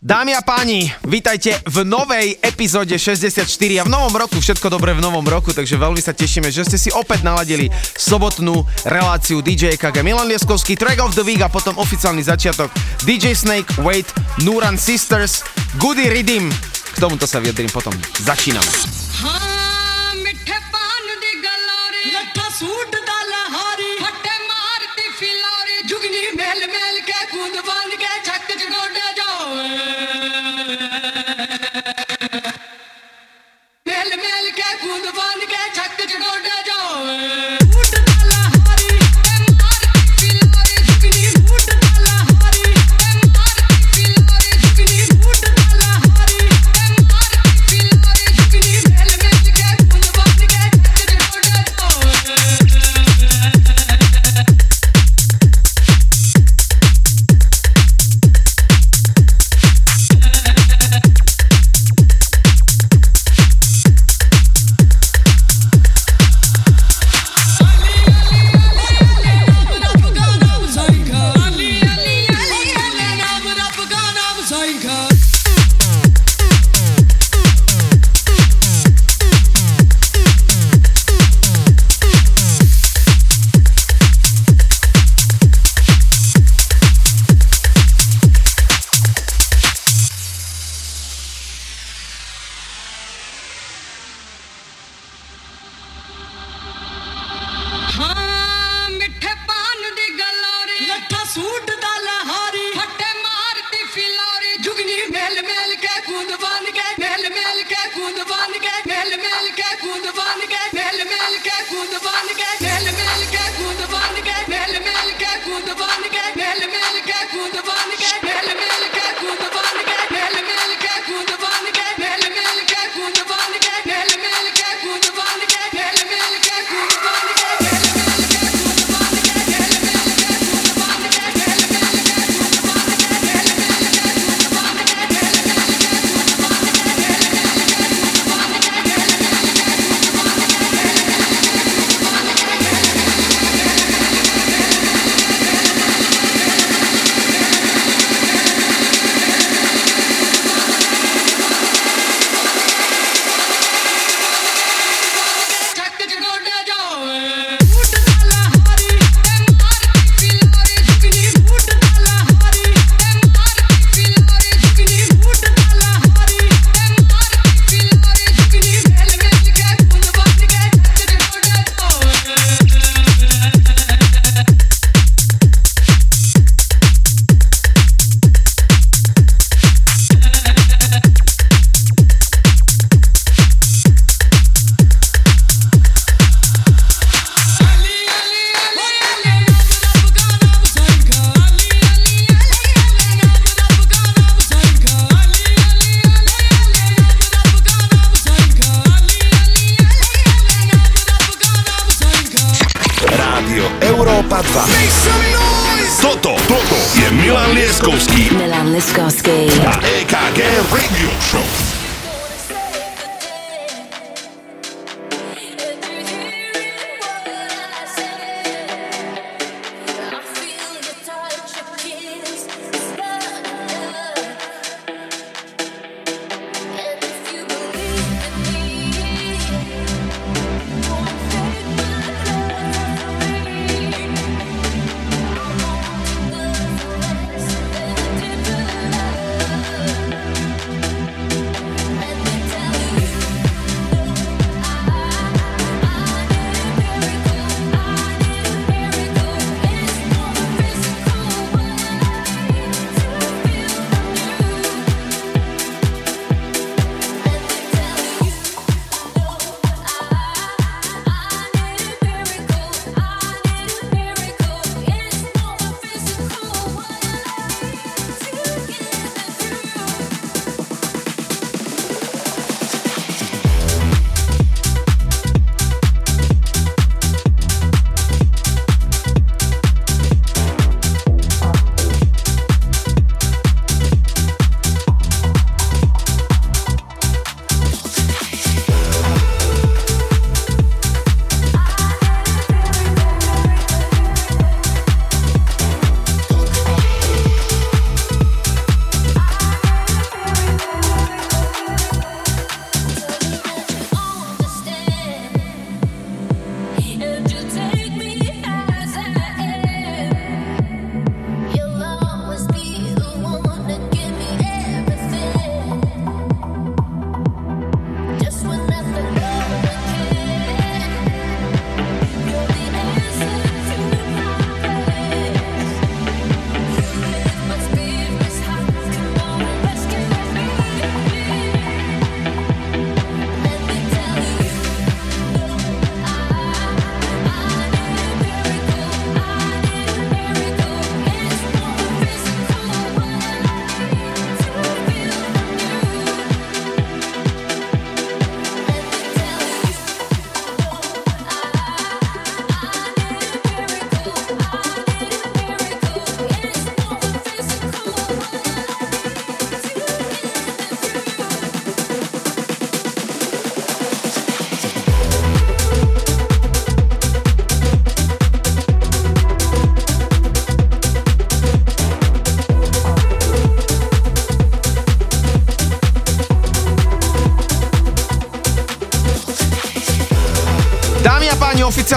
Dámy a páni, vítajte v novej epizóde 64 a v novom roku, všetko dobré v novom roku, takže veľmi sa tešíme, že ste si opäť naladili sobotnú reláciu DJ KG Milan Lieskovský, Track of the Week a potom oficiálny začiatok DJ Snake, Wait, Nuran Sisters, Goody Rhythm. K tomuto sa vyjadrím potom. Začíname. páni,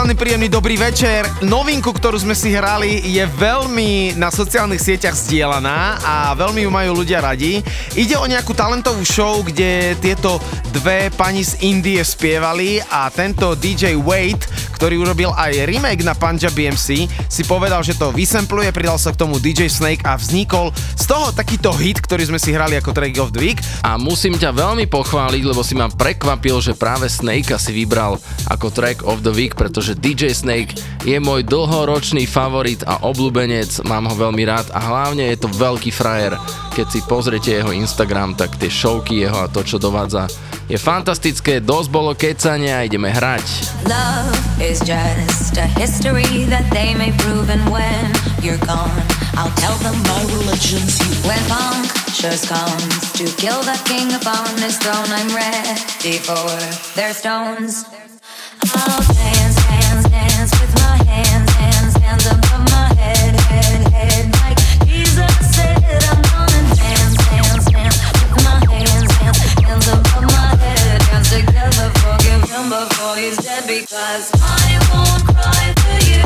oficiálny príjemný dobrý večer. Novinku, ktorú sme si hrali, je veľmi na sociálnych sieťach zdieľaná a veľmi ju majú ľudia radi. Ide o nejakú talentovú show, kde tieto dve pani z Indie spievali a tento DJ Wade, ktorý urobil aj remake na Punjab BMC, si povedal, že to vysempluje, pridal sa k tomu DJ Snake a vznikol z toho takýto hit, ktorý sme si hrali ako track of the week. A musím ťa veľmi pochváliť, lebo si ma prekvapil, že práve Snake si vybral ako track of the Week, pretože DJ Snake je môj dlhoročný favorit a obľúbenec, mám ho veľmi rád a hlavne je to veľký frajer. Keď si pozriete jeho Instagram, tak tie showky jeho a to, čo dovádza, je fantastické, dosť bolo kecania a ideme hrať. Love is just a history that they may prove and when you're gone I'll tell them my religion's you When punctures comes to kill the king upon his throne I'm ready for their stones I'll dance, dance, dance with my hands, hands, hands above my head, head, head. Like Jesus said, I'm gonna dance, dance, dance with my hands, hands, hands above my head. Dance together, forgive him before he's dead because I won't cry for you.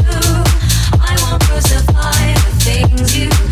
I won't crucify things you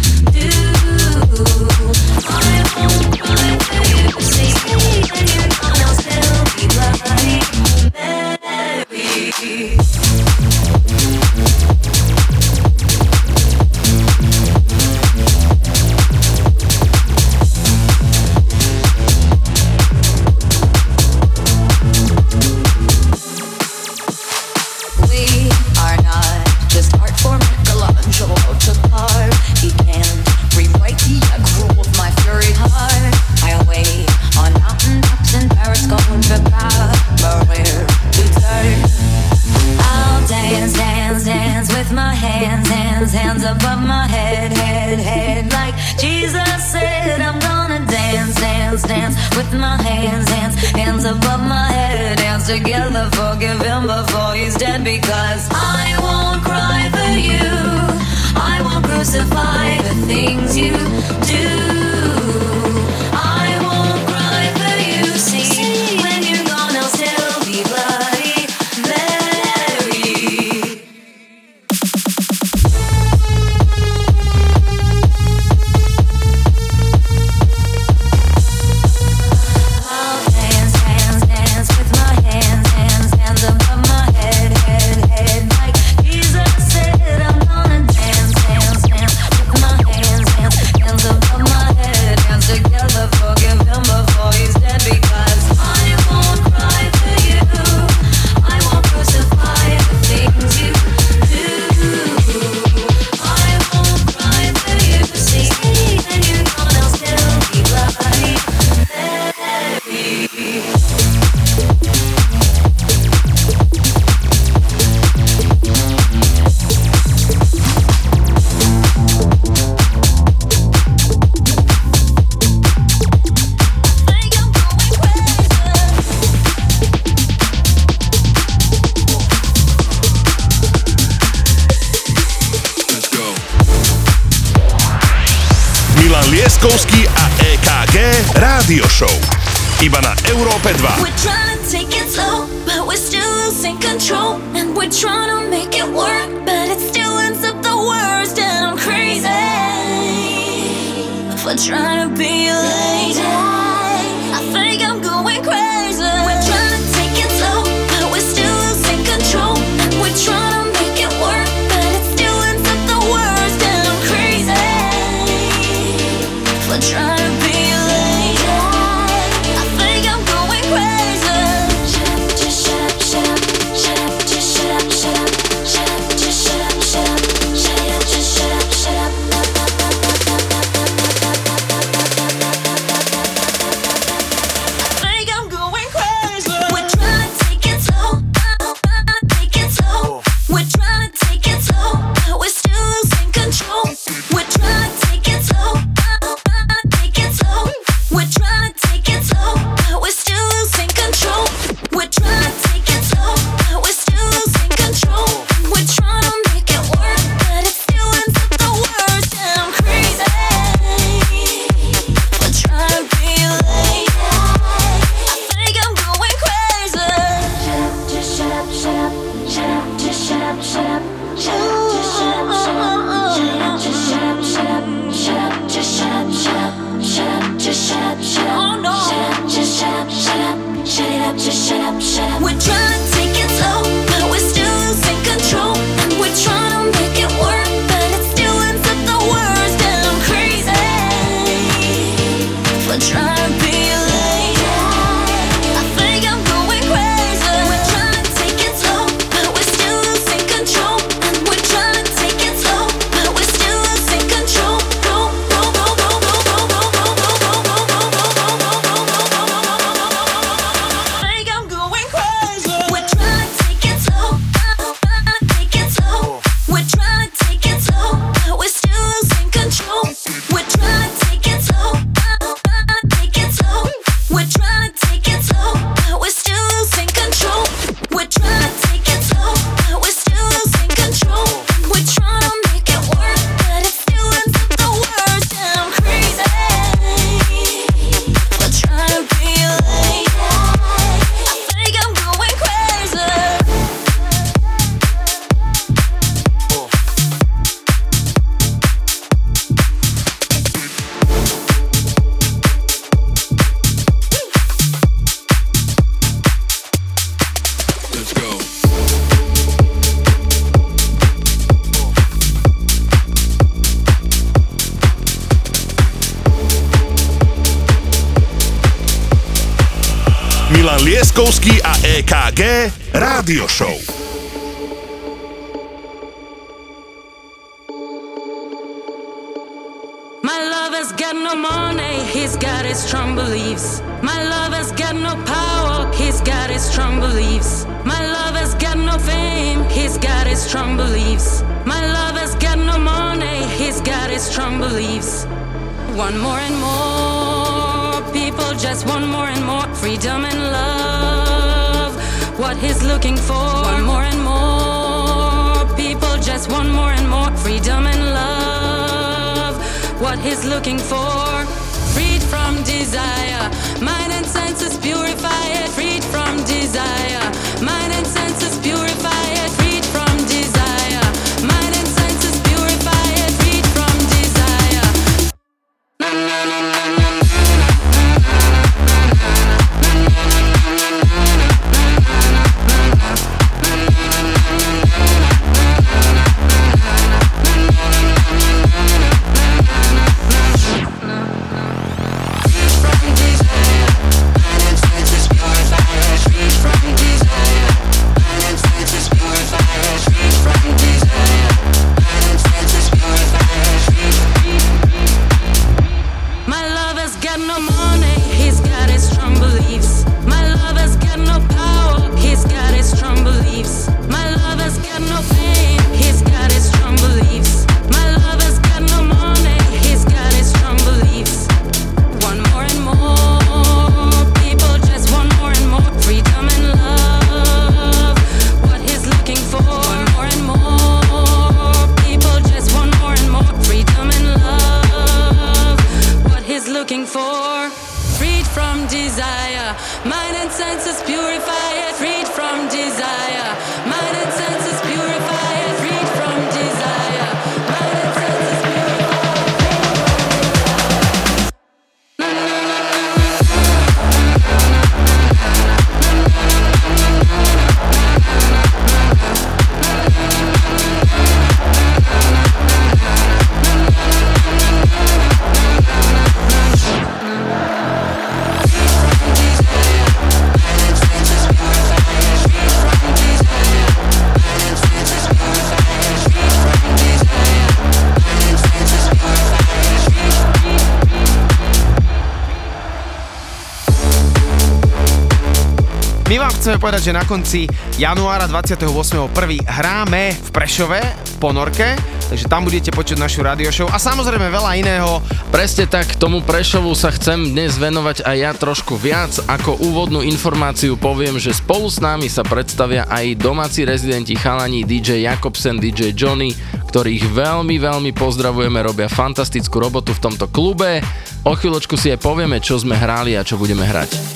chceme povedať, že na konci januára 28.1. hráme v Prešove, v Ponorke, takže tam budete počuť našu radio show a samozrejme veľa iného. Presne tak, tomu Prešovu sa chcem dnes venovať aj ja trošku viac. Ako úvodnú informáciu poviem, že spolu s nami sa predstavia aj domáci rezidenti chalani DJ Jakobsen, DJ Johnny, ktorých veľmi, veľmi pozdravujeme, robia fantastickú robotu v tomto klube. O chvíľočku si aj povieme, čo sme hrali a čo budeme hrať.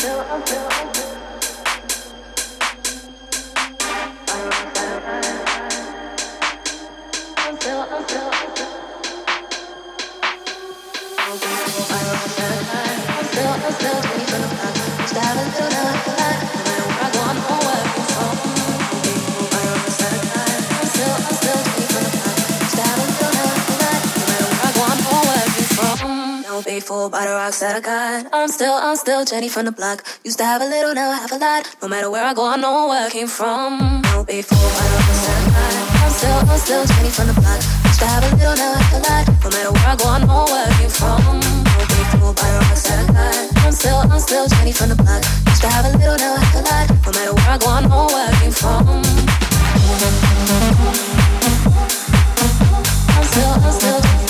feel, I feel, I feel. Still I'm still Jenny from the block. Used to have a little, now I have a lot. No matter where I go, I know where I came from. No before, I don't I got. I'm still, I'm still Jenny from the block. Used to have a little, now I have a lot. No matter where I go, I know where I came from. No before, I don't I'm still, I'm still Jenny from the block. Used to have a little, now I have a lot. No matter where I go, I know where I came from. I'm still, I'm still.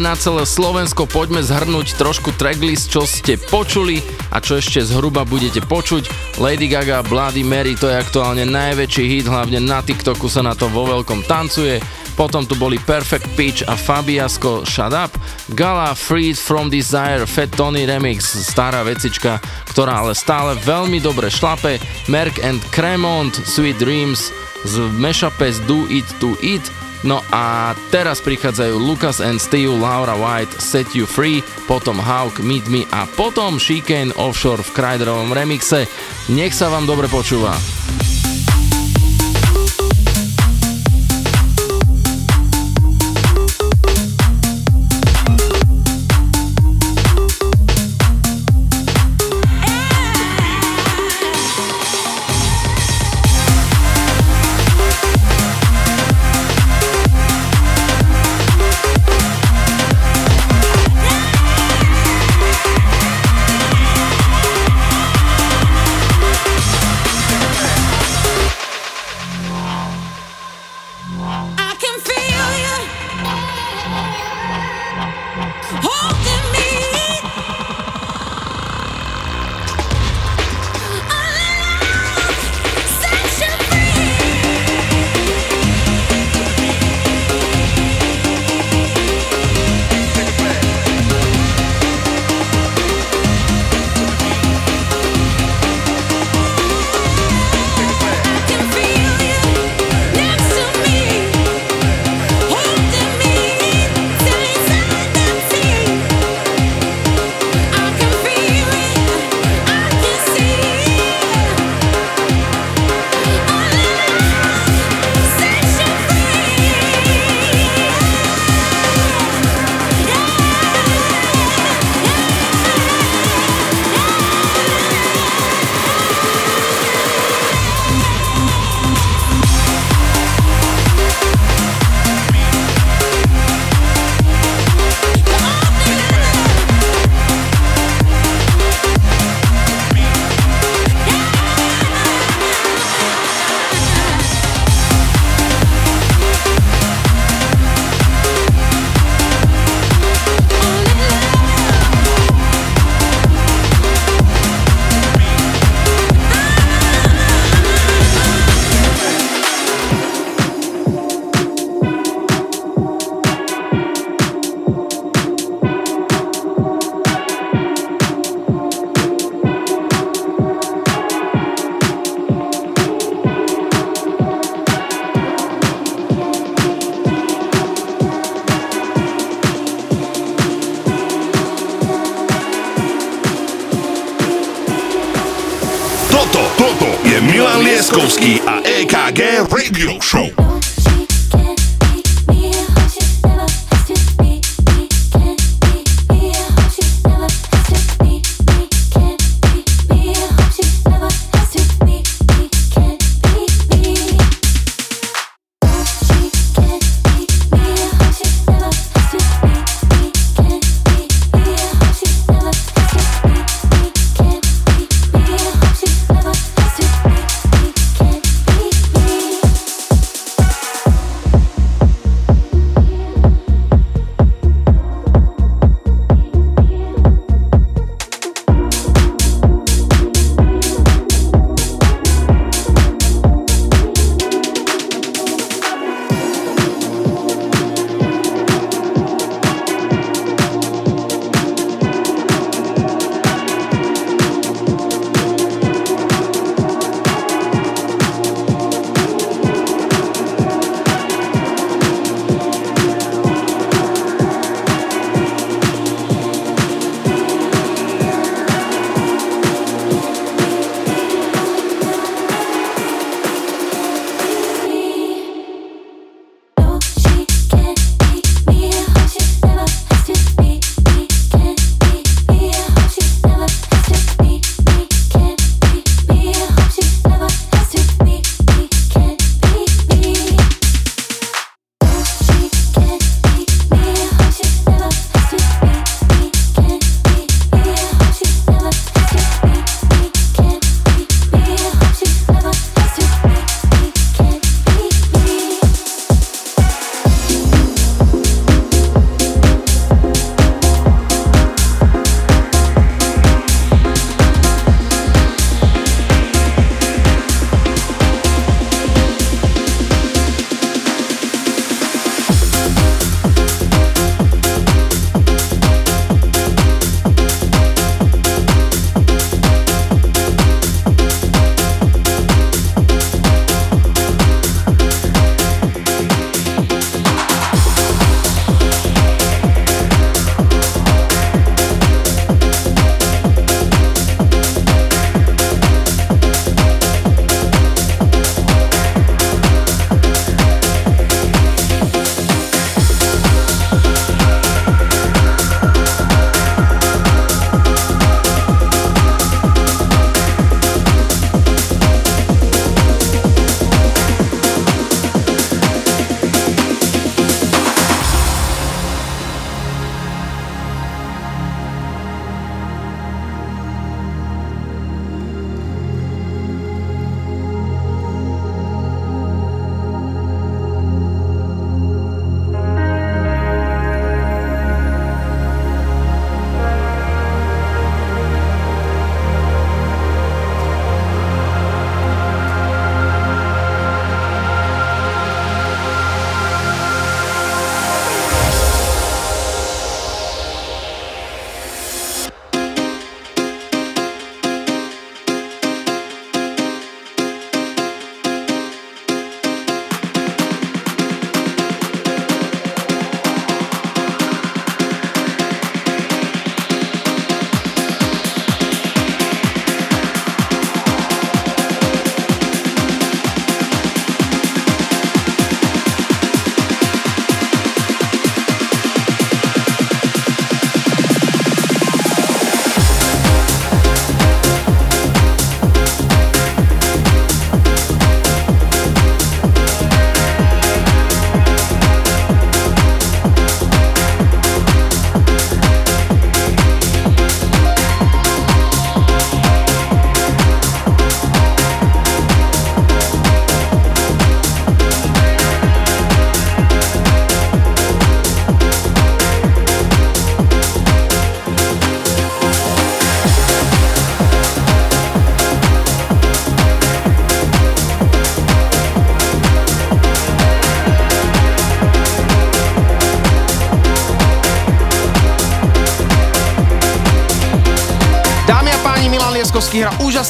Na celé Slovensko, poďme zhrnúť trošku tracklist, čo ste počuli a čo ešte zhruba budete počuť. Lady Gaga, Bloody Mary, to je aktuálne najväčší hit, hlavne na TikToku sa na to vo veľkom tancuje. Potom tu boli Perfect Pitch a Fabiasko Shut Up, Gala Freed from Desire, Fat Tony Remix, stará vecička, ktorá ale stále veľmi dobre šlape, Merck and Cremont, Sweet Dreams, z mashupe z Do It To It, No a teraz prichádzajú Lucas and Steve, Laura White, Set You Free, potom Hawk, Meet Me a potom Chicane Offshore v Kryderovom remixe. Nech sa vám dobre počúva.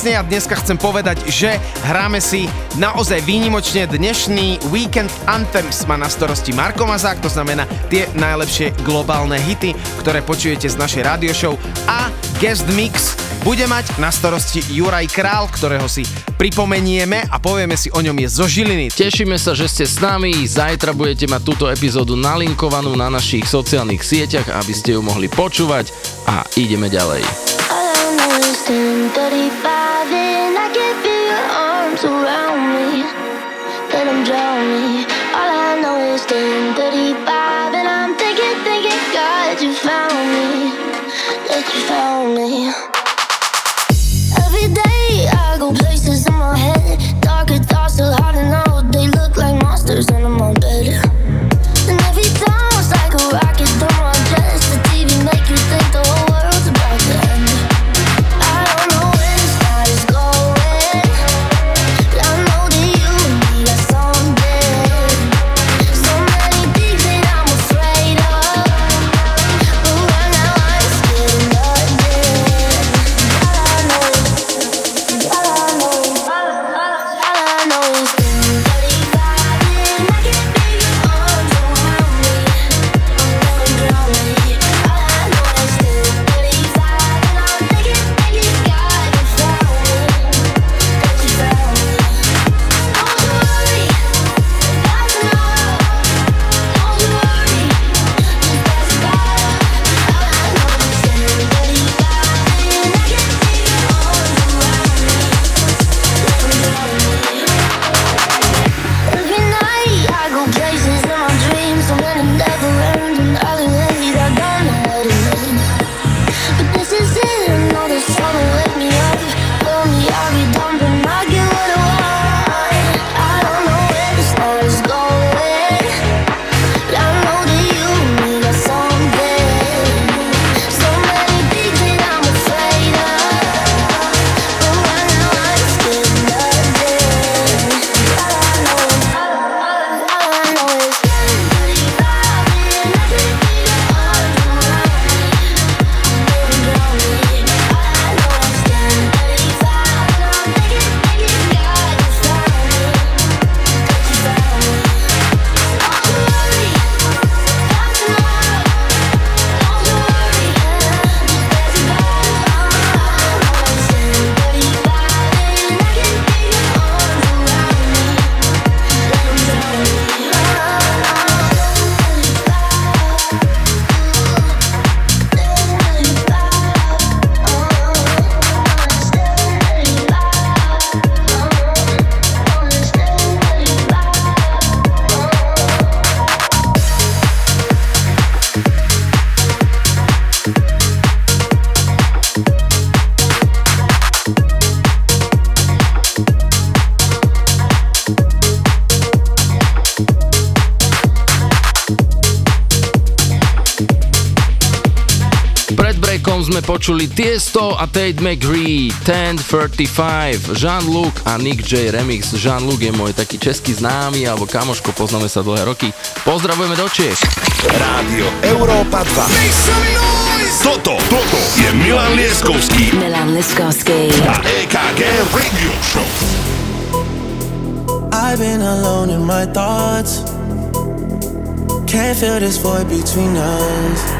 Úžasne a dneska chcem povedať, že hráme si naozaj výnimočne dnešný Weekend Anthems má na starosti Marko Mazák, to znamená tie najlepšie globálne hity, ktoré počujete z našej radio show a Guest Mix bude mať na starosti Juraj Král, ktorého si pripomenieme a povieme si o ňom je zo Žiliny. Tešíme sa, že ste s nami. Zajtra budete mať túto epizódu nalinkovanú na našich sociálnych sieťach, aby ste ju mohli počúvať a ideme ďalej. Počuli Tiesto a Tate McGree, 1035, Jean-Luc a Nick J Remix. Jean-Luc je môj taký český známy alebo kamoško, poznáme sa dlhé roky. Pozdravujeme do Čech. Rádio Európa 2. Toto, toto je Milan Lieskovský. Milan Lieskovský. A EKG Radio Show. I've been alone in my thoughts Can't feel this void between us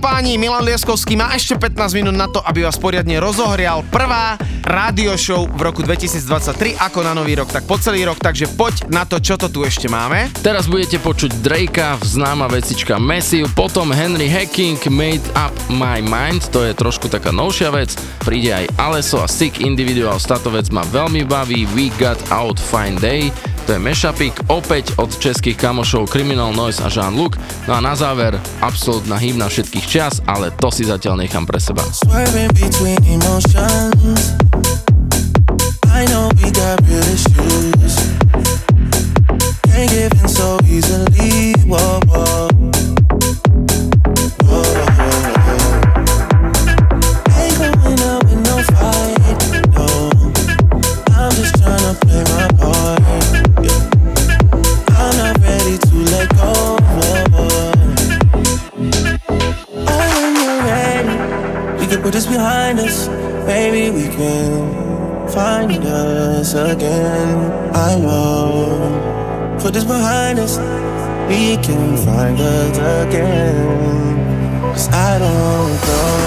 Páni, Milan Lieskovský má ešte 15 minút na to, aby vás poriadne rozohrial prvá rádio show v roku 2023, ako na nový rok, tak po celý rok, takže poď na to, čo to tu ešte máme. Teraz budete počuť Drakea, známa vecička Massive, potom Henry Hacking, Made Up My Mind, to je trošku taká novšia vec, príde aj Aleso a Sick Individual, táto vec ma veľmi baví, We Got Out Fine Day, to je mešapik opäť od českých kamošov Criminal Noise a Jean-Luc. No a na záver, absolútna hymna všetkých čas, ale to si zatiaľ nechám pre seba. Can't give in so easily. Whoa, whoa. Behind us. Maybe we can find us again. I know. Put this behind us. We can find us again. Cause I don't know.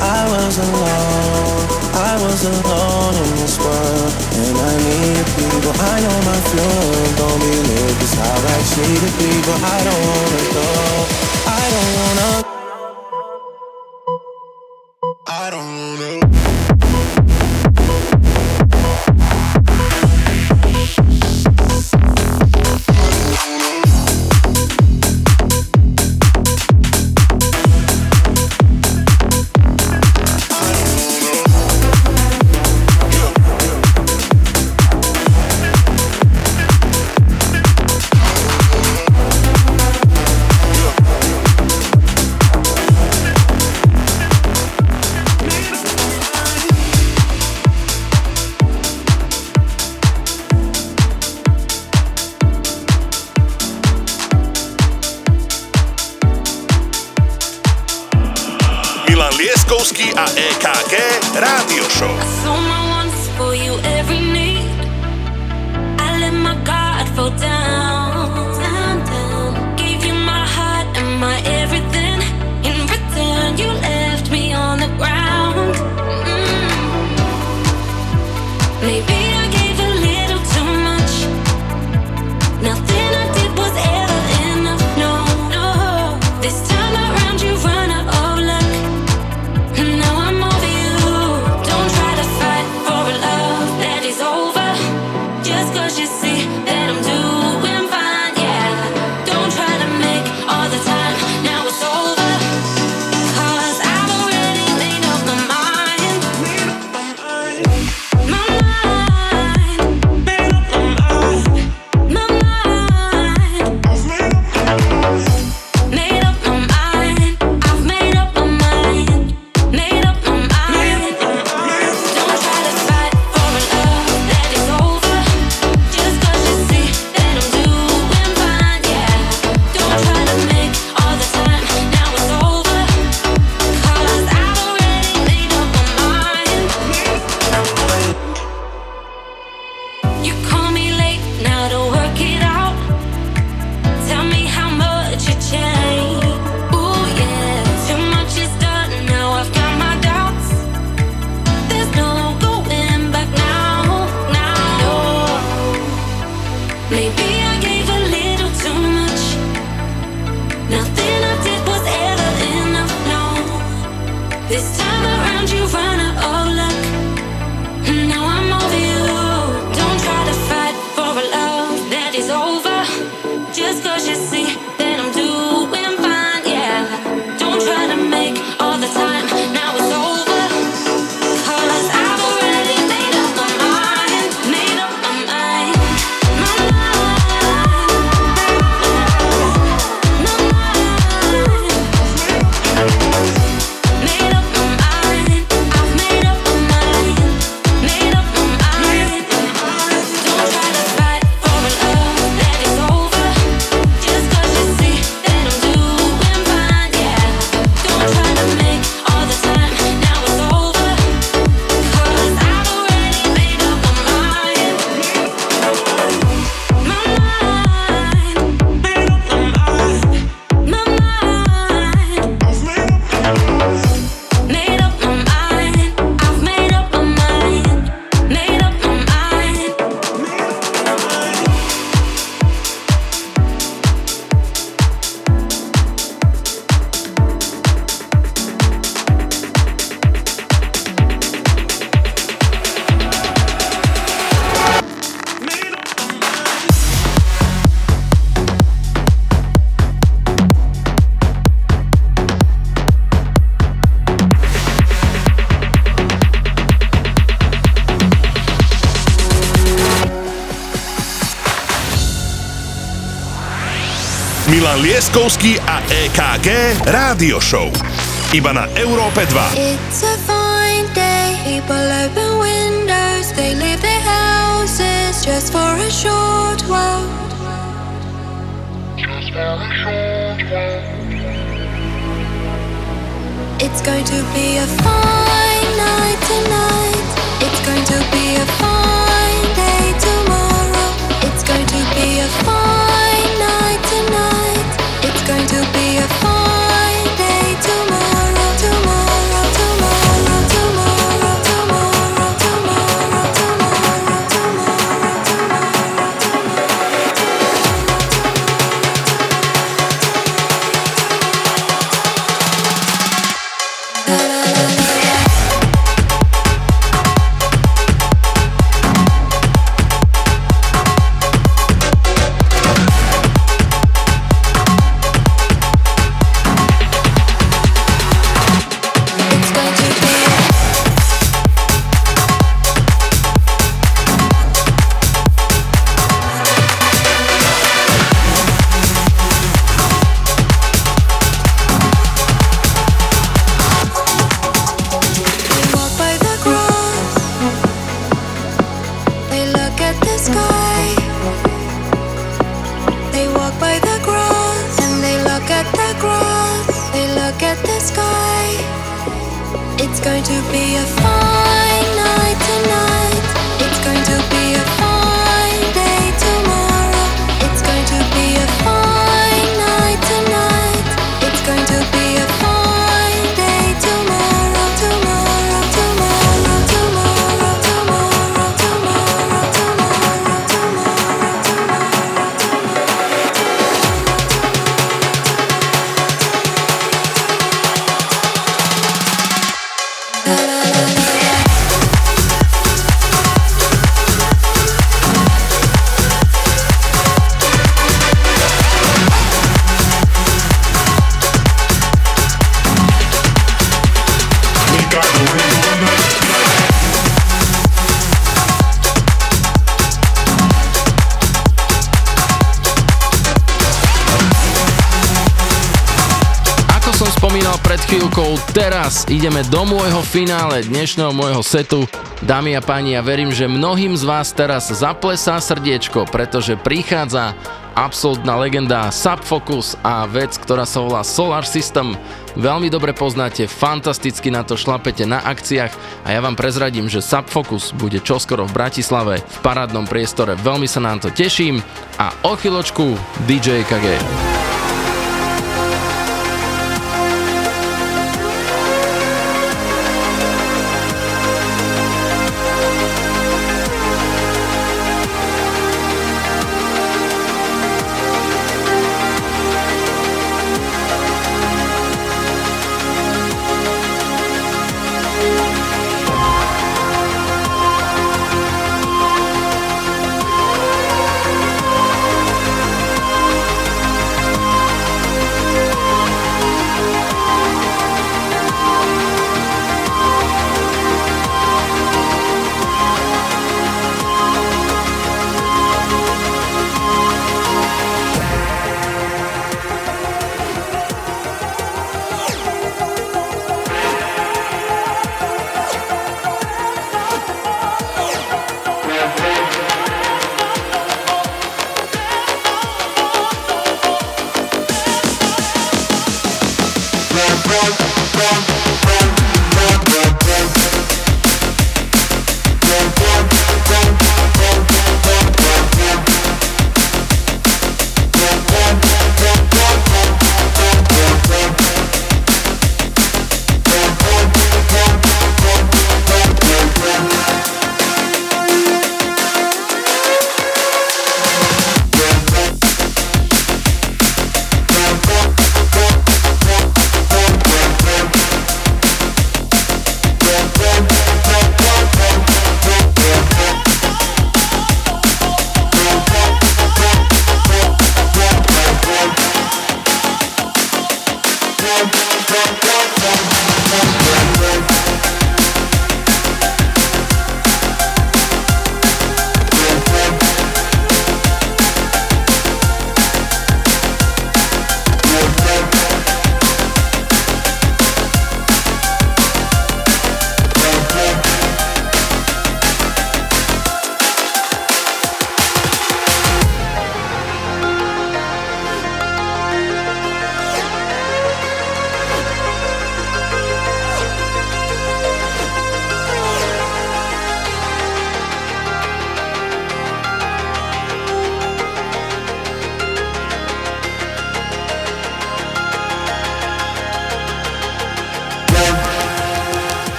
I was alone. I was alone in this world. And I need people. I know my feelings don't believe this how I treated people. I don't wanna go. I don't wanna Milan Lieskovský a EKG Rádio Show. Iba na Európe 2. It's a fine day, people open windows, they leave their houses just for a short while. Just for a short while. It's going to be a fine night tonight. It's going to be a fine day tomorrow. It's going to be a fine teraz ideme do môjho finále dnešného môjho setu. Dámy a páni, ja verím, že mnohým z vás teraz zaplesá srdiečko, pretože prichádza absolútna legenda Subfocus a vec, ktorá sa volá Solar System. Veľmi dobre poznáte, fantasticky na to šlapete na akciách a ja vám prezradím, že Subfocus bude čoskoro v Bratislave v parádnom priestore. Veľmi sa na to teším a o chvíľočku DJ KG.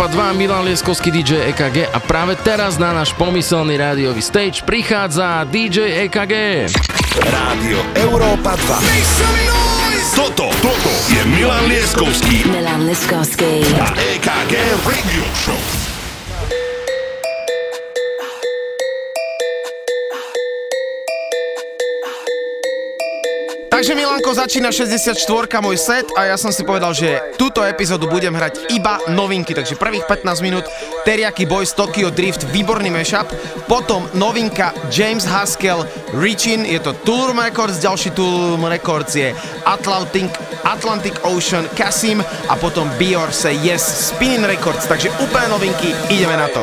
Európa 2, Milan Lieskovský DJ EKG a práve teraz na náš pomyselný rádiový stage prichádza DJ EKG. Rádio Európa 2. Toto, toto je Milan Lieskovský. Milan Lieskovský. A EKG Radio Show. Ako začína 64 môj set a ja som si povedal, že túto epizódu budem hrať iba novinky, takže prvých 15 minút Teriaki Boys Tokyo Drift, výborný mashup, potom novinka James Haskell, Richin, je to Tulum Records, ďalší Tulum Records je Atlantic, Atlantic Ocean, Kasim a potom Beyonce Yes, Spinning Records, takže úplne novinky, ideme na to.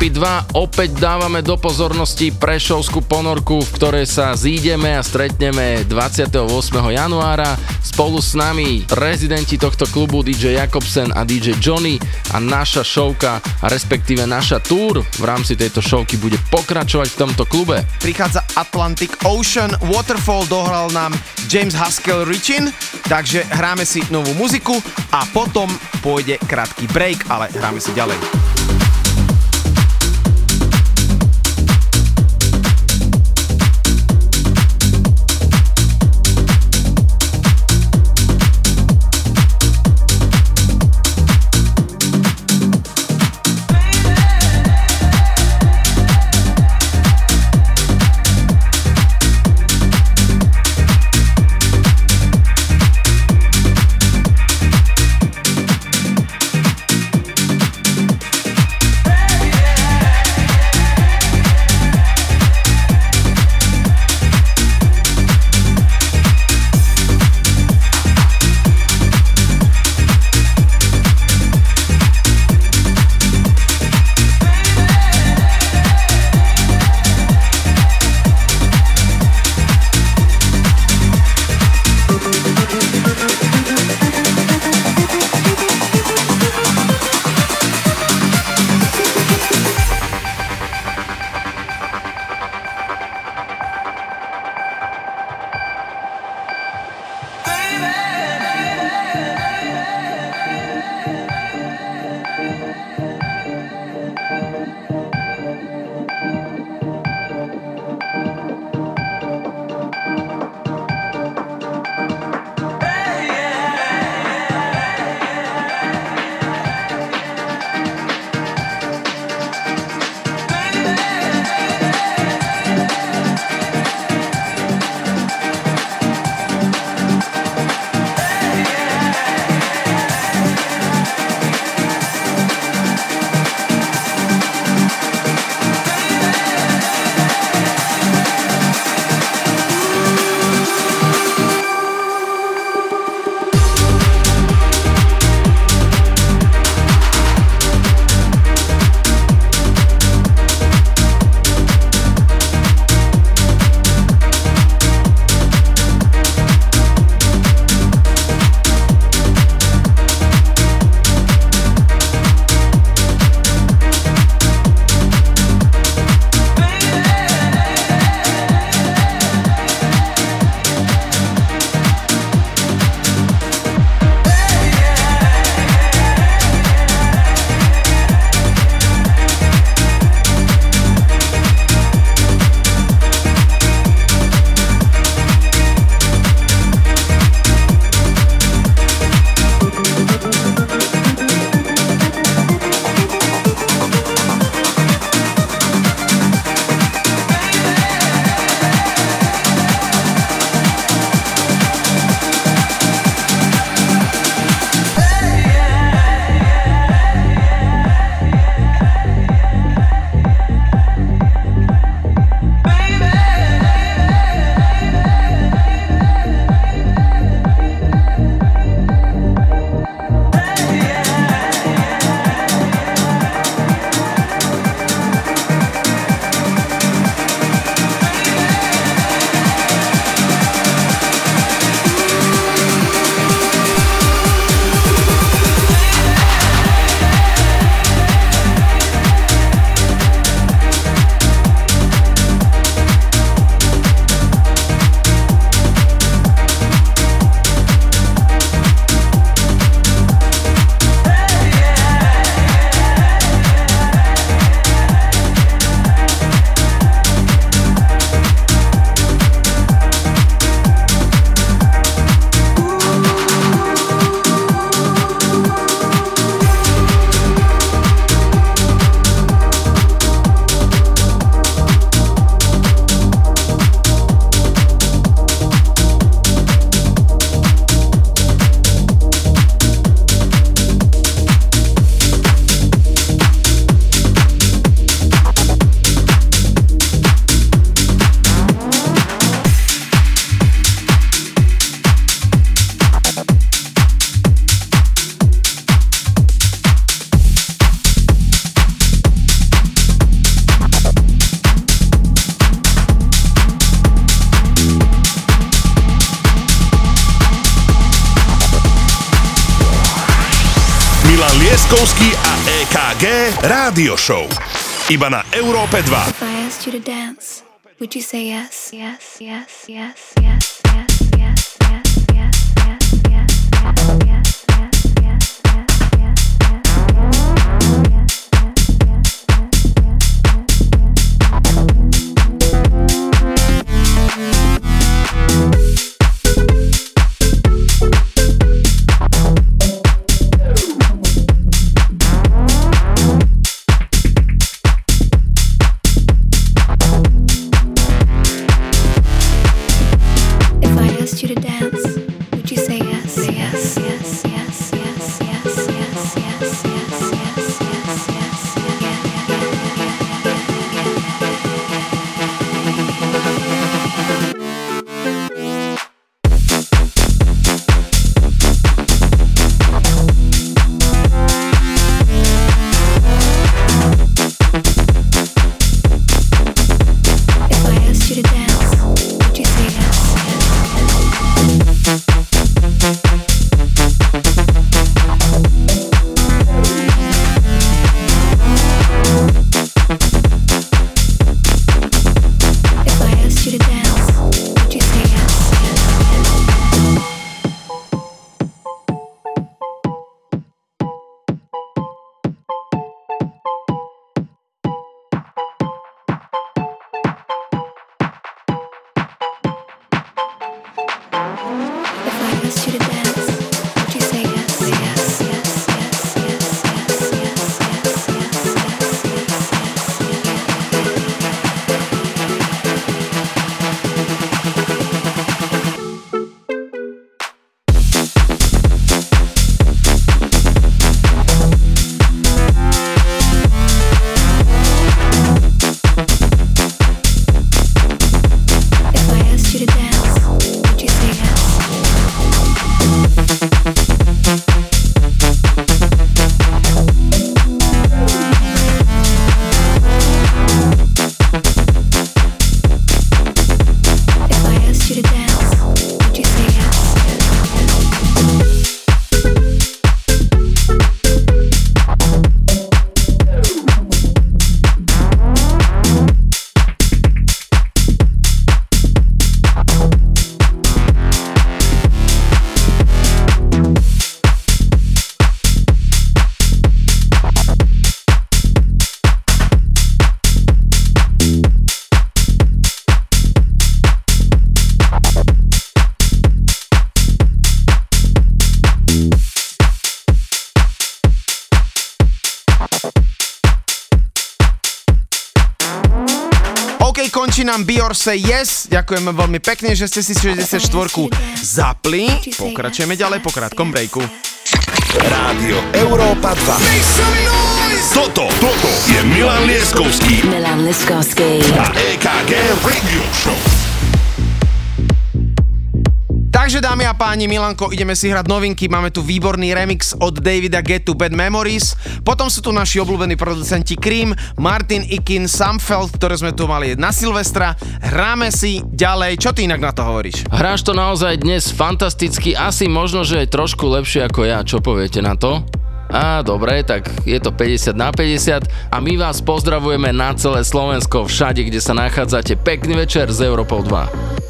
Európy 2. Opäť dávame do pozornosti prešovskú ponorku, v ktorej sa zídeme a stretneme 28. januára. Spolu s nami rezidenti tohto klubu DJ Jakobsen a DJ Johnny a naša šovka, respektíve naša tour v rámci tejto šovky bude pokračovať v tomto klube. Prichádza Atlantic Ocean, Waterfall dohral nám James Haskell Richin, takže hráme si novú muziku a potom pôjde krátky break, ale hráme si ďalej. Rádio Show. Iba na Európe 2. If I asked you to dance, would you say yes, yes, yes, yes, nám Say Yes. Ďakujeme veľmi pekne, že ste si 64 zapli. Pokračujeme ďalej po krátkom breaku. Rádio Európa 2. Toto, toto je Milan Lieskovský Milan Liskovský. a EKG Radio Show. Takže dámy a páni, Milanko, ideme si hrať novinky. Máme tu výborný remix od Davida Getu Bad Memories. Potom sú tu naši obľúbení producenti Cream, Martin Ikin, Samfeld, ktoré sme tu mali na Silvestra. Hráme si ďalej. Čo ty inak na to hovoríš? Hráš to naozaj dnes fantasticky, asi možno, že aj trošku lepšie ako ja. Čo poviete na to? Á, dobre, tak je to 50 na 50 a my vás pozdravujeme na celé Slovensko, všade, kde sa nachádzate. Pekný večer z Europou 2.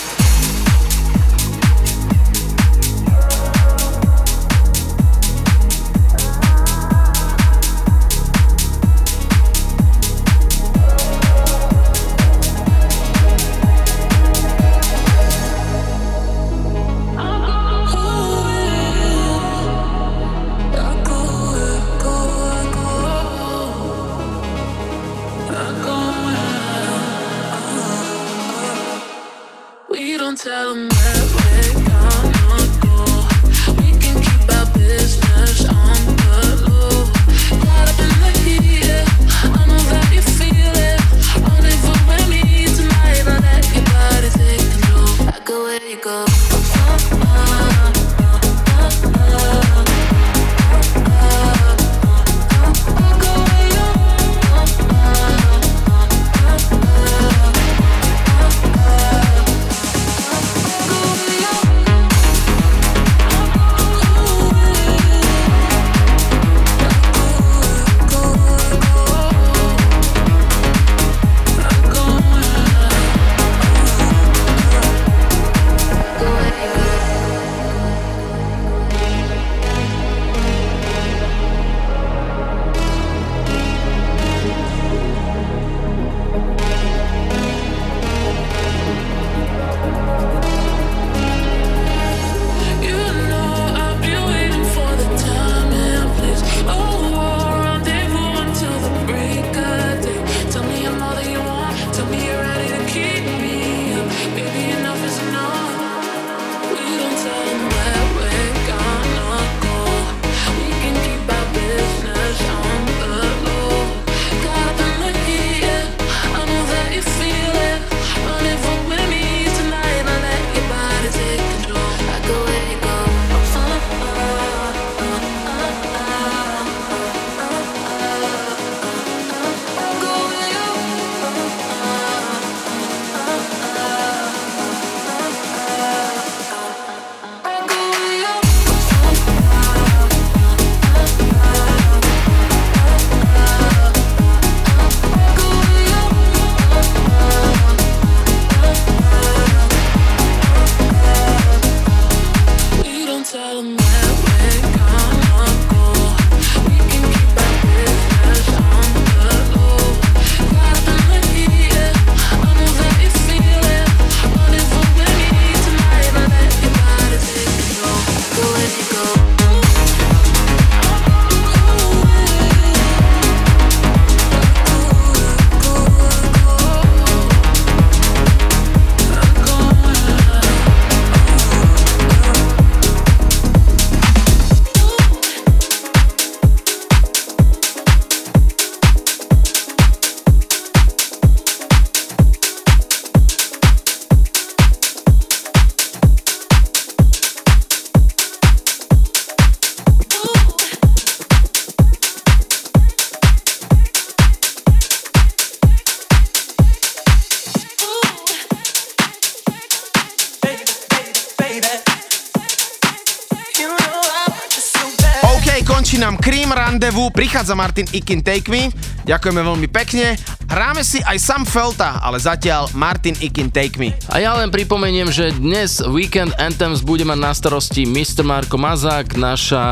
Prichádza Martin Ikin Take Me, ďakujeme veľmi pekne. Hráme si aj Sam Felta, ale zatiaľ Martin Ikin Take Me. A ja len pripomeniem, že dnes Weekend Anthems bude mať na starosti Mr. Marko Mazák, naša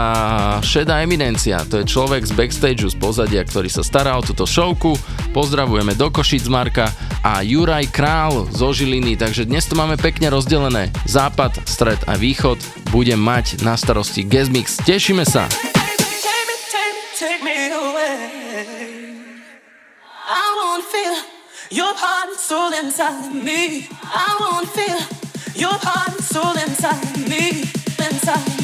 šedá eminencia. To je človek z backstageu, z pozadia, ktorý sa stará o túto showku. Pozdravujeme do Košic Marka a Juraj Král zo Žiliny, takže dnes to máme pekne rozdelené. Západ, stred a východ bude mať na starosti Gezmix. Tešíme sa! your heart and soul inside me. I wanna feel your heart and soul inside me, inside.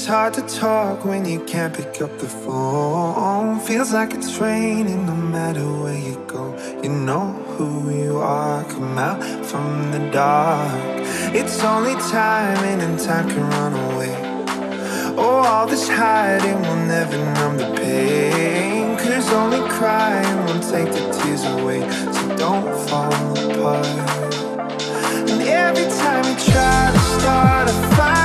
It's hard to talk when you can't pick up the phone. Feels like it's raining no matter where you go. You know who you are, come out from the dark. It's only time and time can run away. Oh, all this hiding will never numb the pain. Cause only crying will take the tears away. So don't fall apart. And every time you try to start a fight,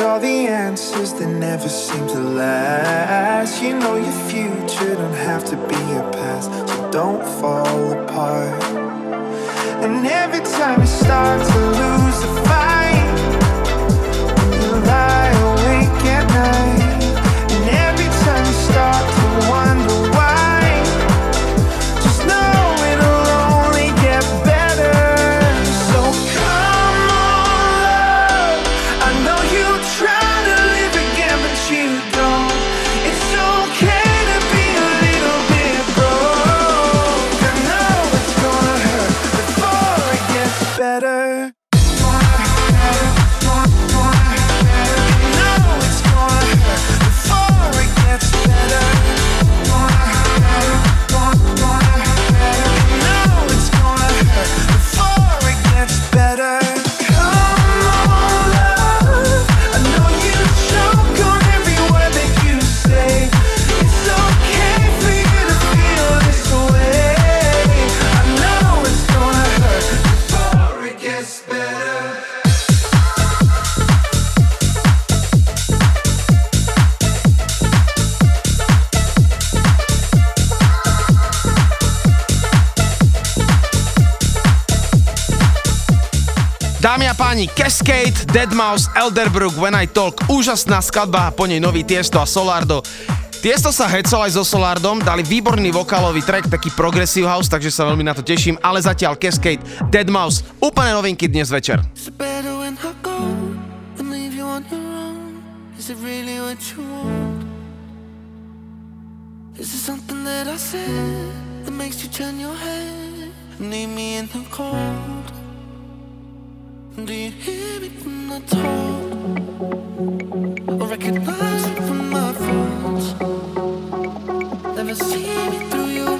All the answers that never seem to last. You know your future don't have to be your past, so don't fall apart. And every time you start to lose the fight, you lie awake at night. Cascade, Deadmau5, Elderbrook, When I Talk, úžasná skladba a po nej nový Tiesto a Solardo. Tiesto sa hecal aj so Solardom, dali výborný vokálový track, taký progressive house, takže sa veľmi na to teším, ale zatiaľ Cascade, Deadmau5, úplne novinky dnes večer. Leave me in the cold? Do you hear me when I talk? Or recognize me from my faults? Never see me through your.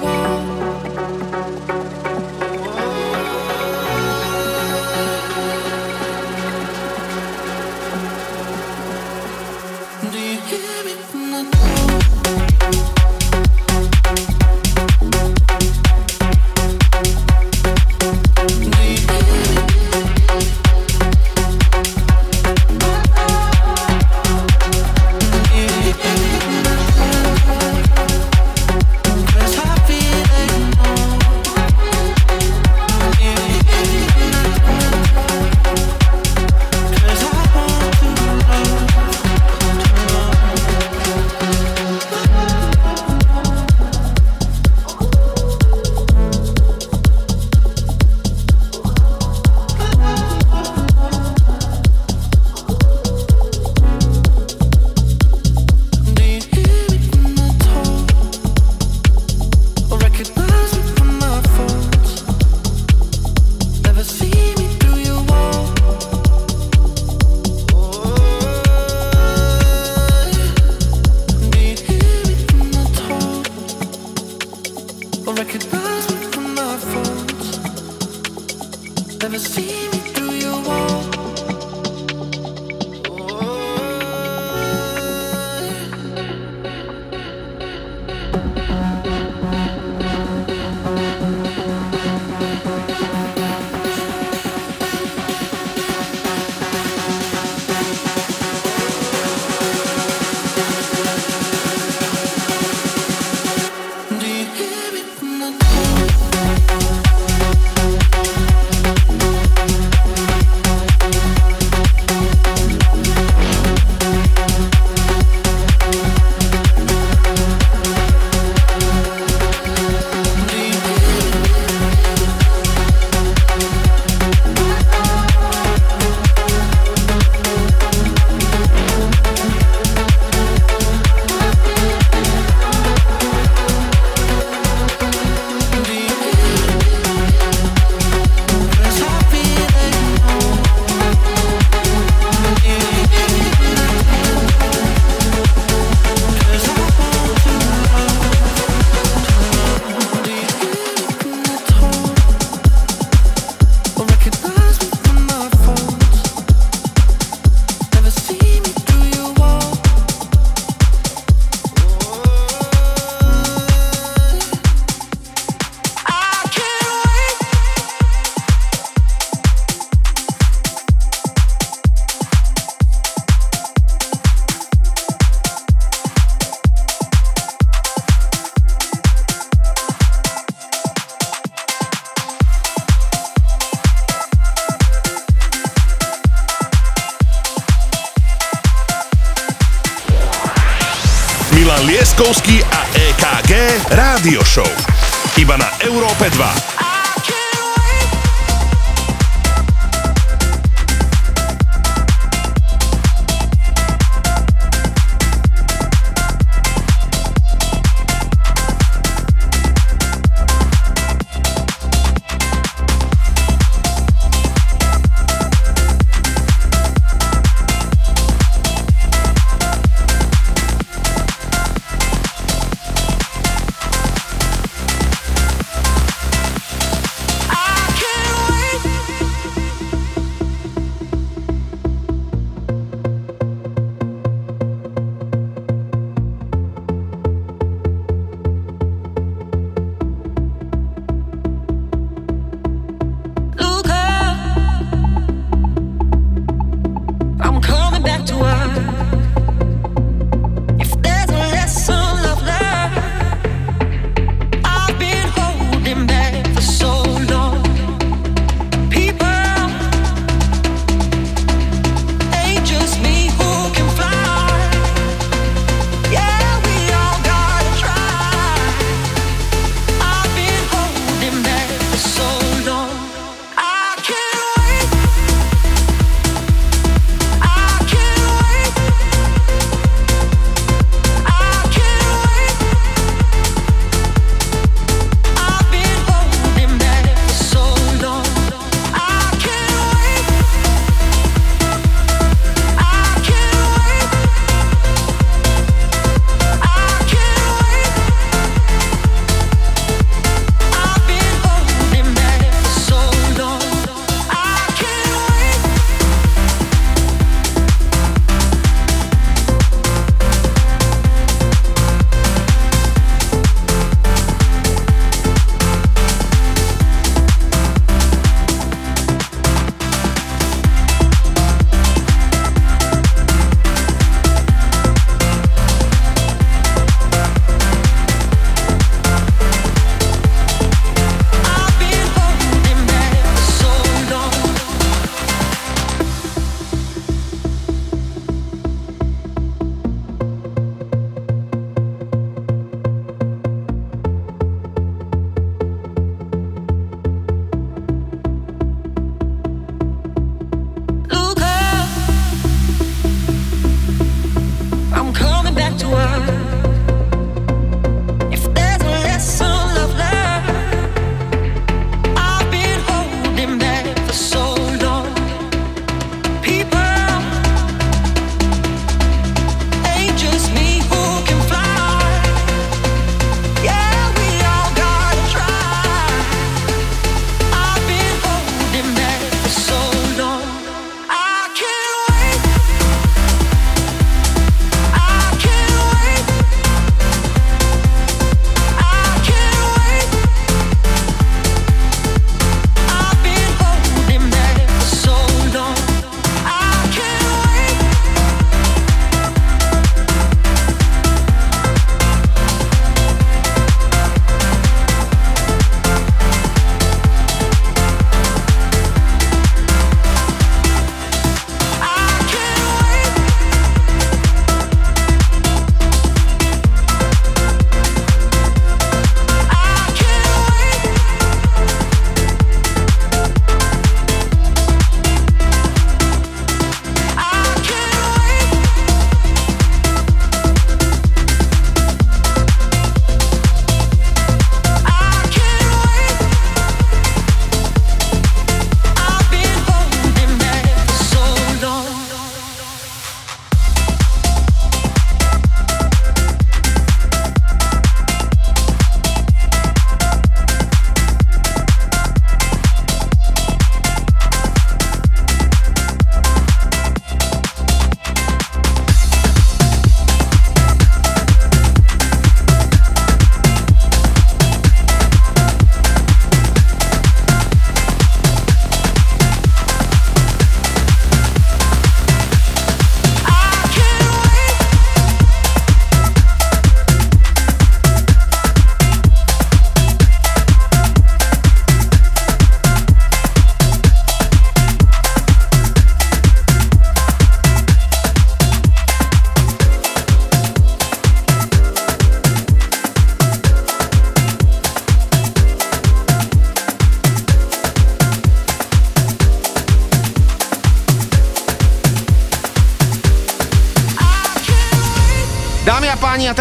Do you hear me when I talk?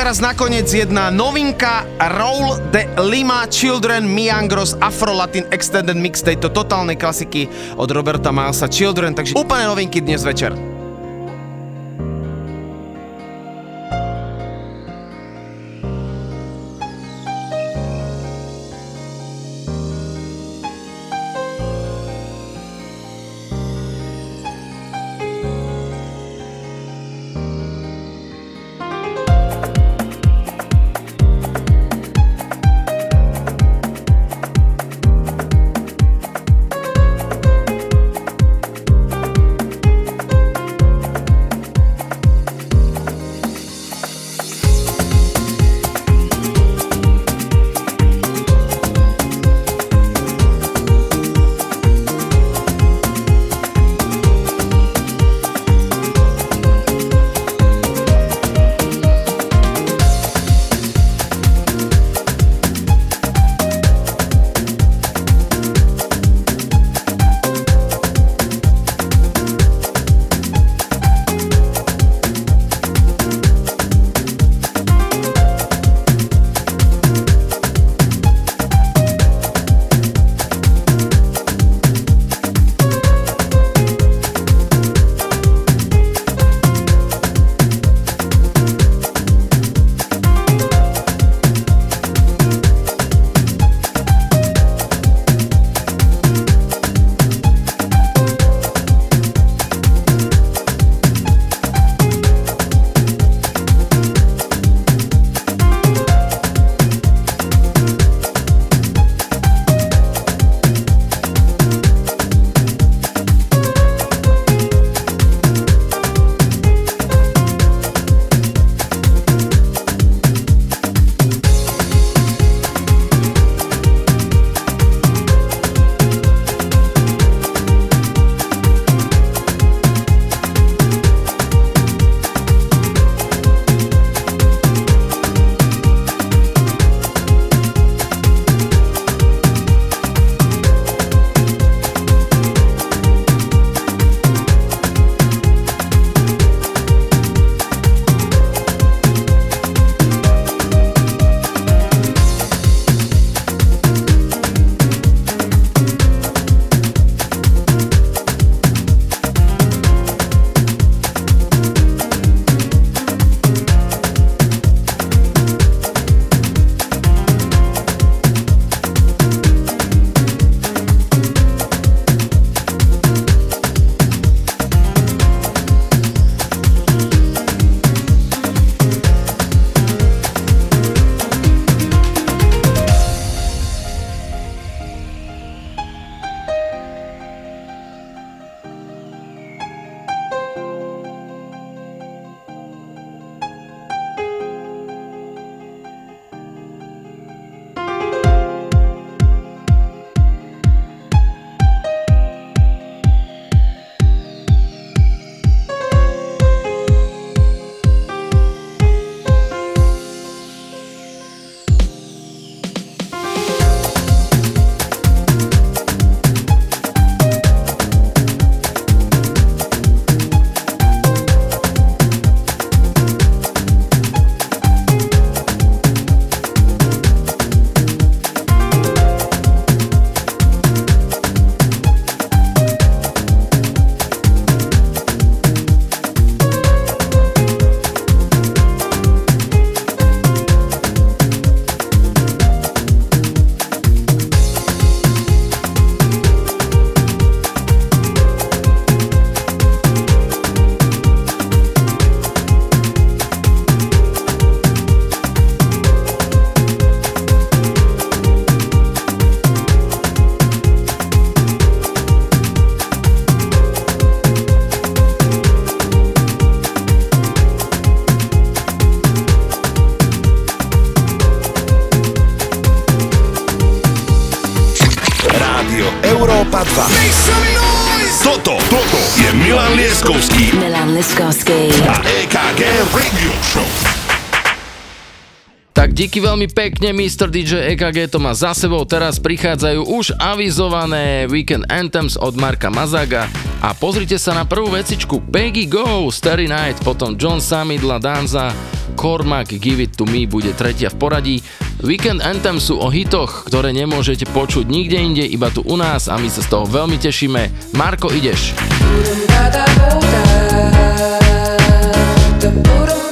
Teraz nakoniec jedna novinka Roll de Lima Children Miangros Afro Latin Extended Mix tejto totálnej klasiky od Roberta Milesa Children, takže úplne novinky dnes večer. Díky veľmi pekne, Mr. DJ EKG to má za sebou. Teraz prichádzajú už avizované Weekend Anthems od Marka Mazaga. A pozrite sa na prvú vecičku Peggy Go, Starry Night, potom John Summit, La Danza, Cormac Give It To Me bude tretia v poradí. Weekend Anthem sú o hitoch, ktoré nemôžete počuť nikde inde, iba tu u nás a my sa z toho veľmi tešíme. Marko, ideš. 별이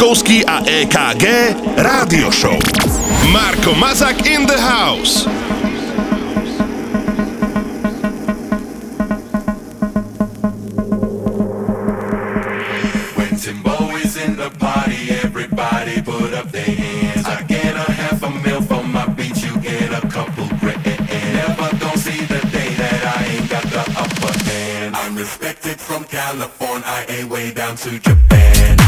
Laskovský a EKG Rádio Show. Marco Mazak in the house. When Timbo is in the party, everybody put up their hands. I get a half a mil for my beat, you get a couple grand. Never gonna see the day that I ain't got the upper hand. I'm respected from California, I ain't way down to Japan.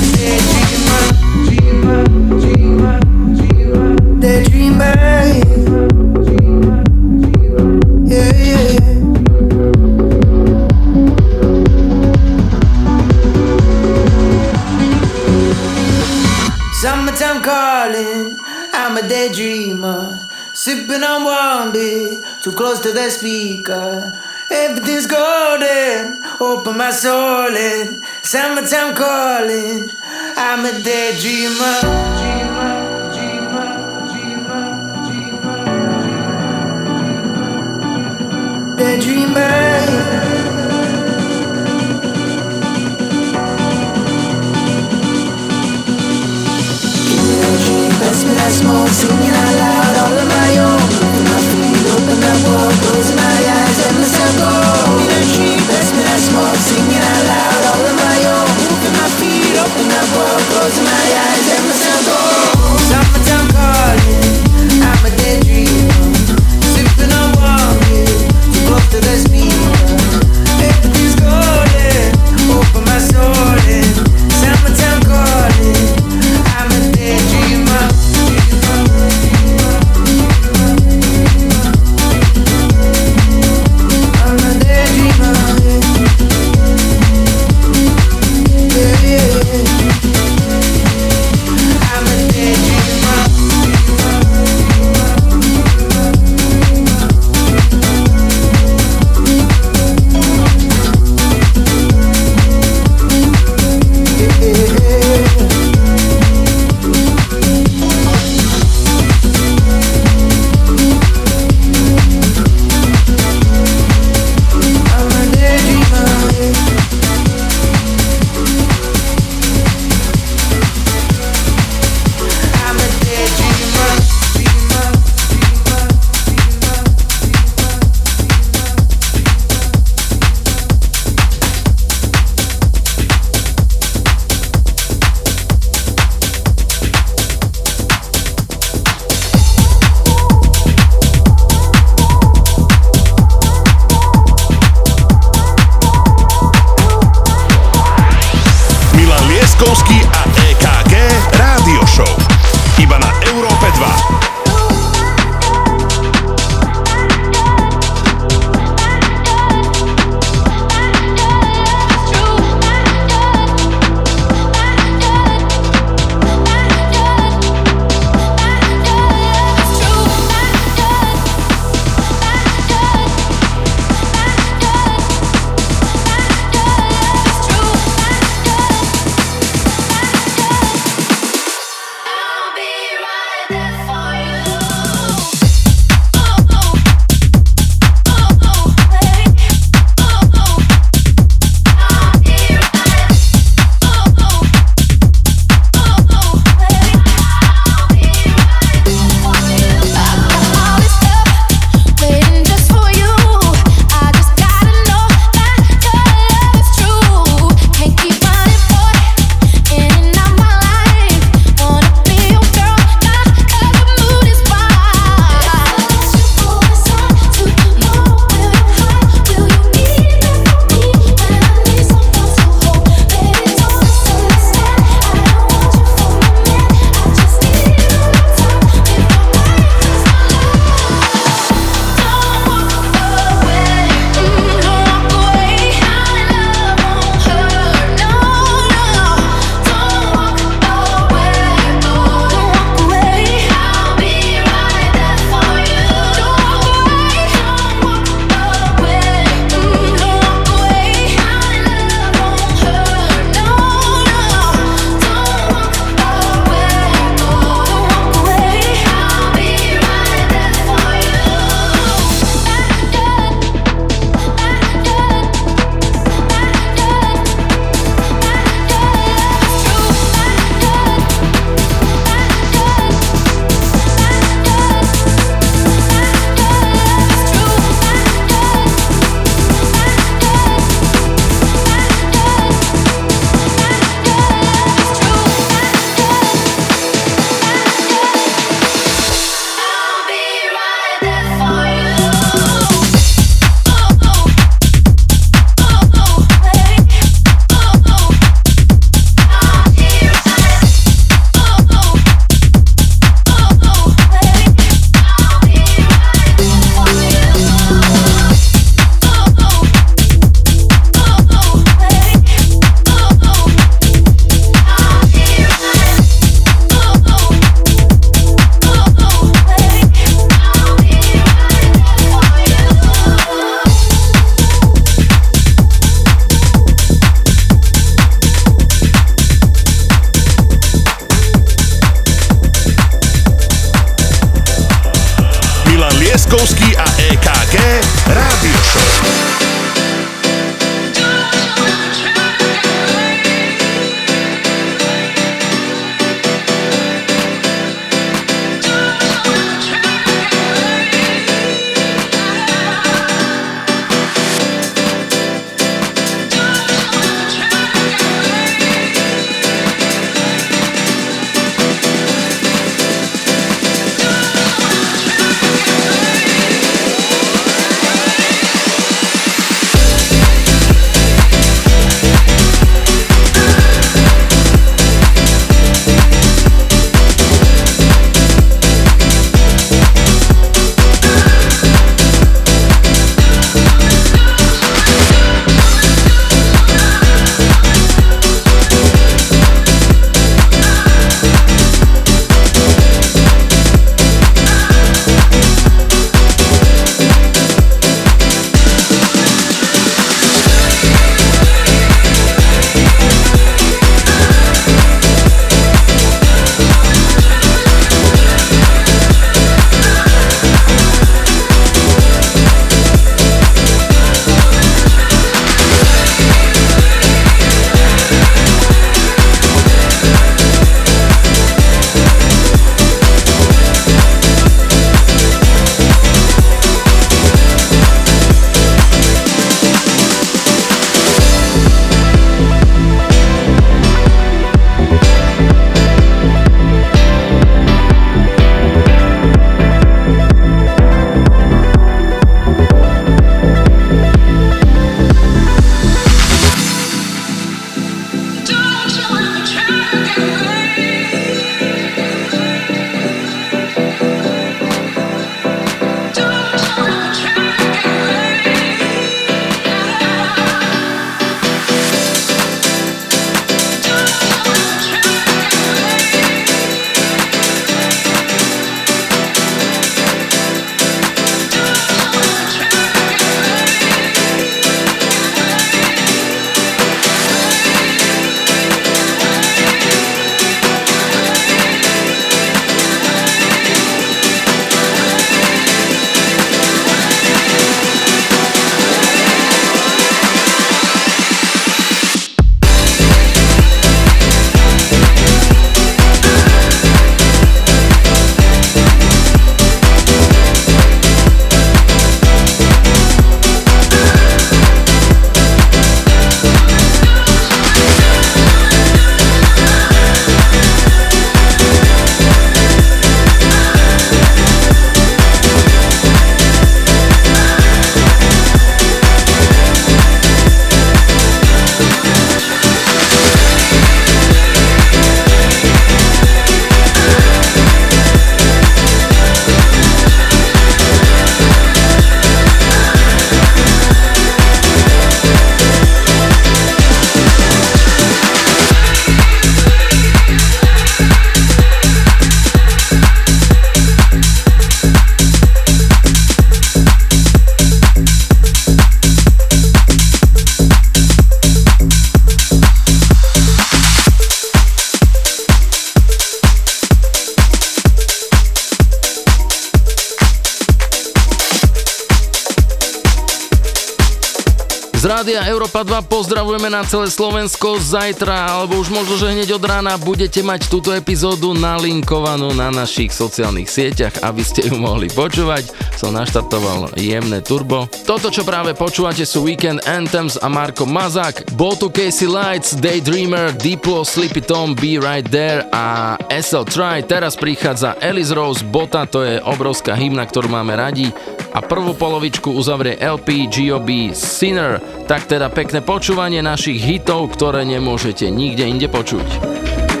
Na celé Slovensko. Zajtra, alebo už možno, že hneď od rána budete mať túto epizódu nalinkovanú na našich sociálnych sieťach, aby ste ju mohli počúvať. Som naštartoval jemné turbo. Toto, čo práve počúvate, sú Weekend Anthems a Marko Mazak. Bol Casey Lights, Daydreamer, Diplo, Sleepy Tom, Be Right There a SL Try. Teraz prichádza Alice Rose, Bota, to je obrovská hymna, ktorú máme radi. A prvú polovičku uzavrie LP GOB Sinner. Tak teda pekné počúvanie našich hitov, ktoré nemôžete nikde inde počuť.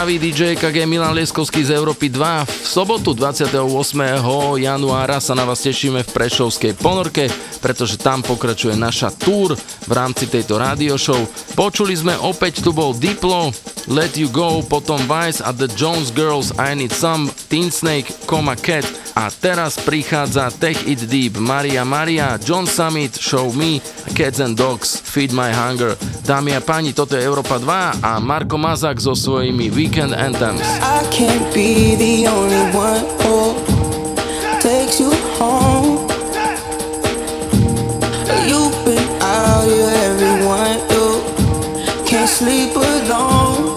Zdraví DJ KG Milan Lieskovský z Európy 2. V sobotu 28. januára sa na vás tešíme v Prešovskej ponorke, pretože tam pokračuje naša tour v rámci tejto radio show. Počuli sme opäť tu bol Diplo, Let You Go, potom Vice a The Jones Girls, I Need Some, Teen Snake, Coma Cat a teraz prichádza Tech It Deep, Maria Maria, John Summit, Show Me, Cats and Dogs, Feed My Hunger. Dámy a páni, toto je Európa 2 a Marko Mazak so svojimi Weekend Anthems. I can't be the only one oh, who takes you home. You've been out here, everyone you can't sleep alone.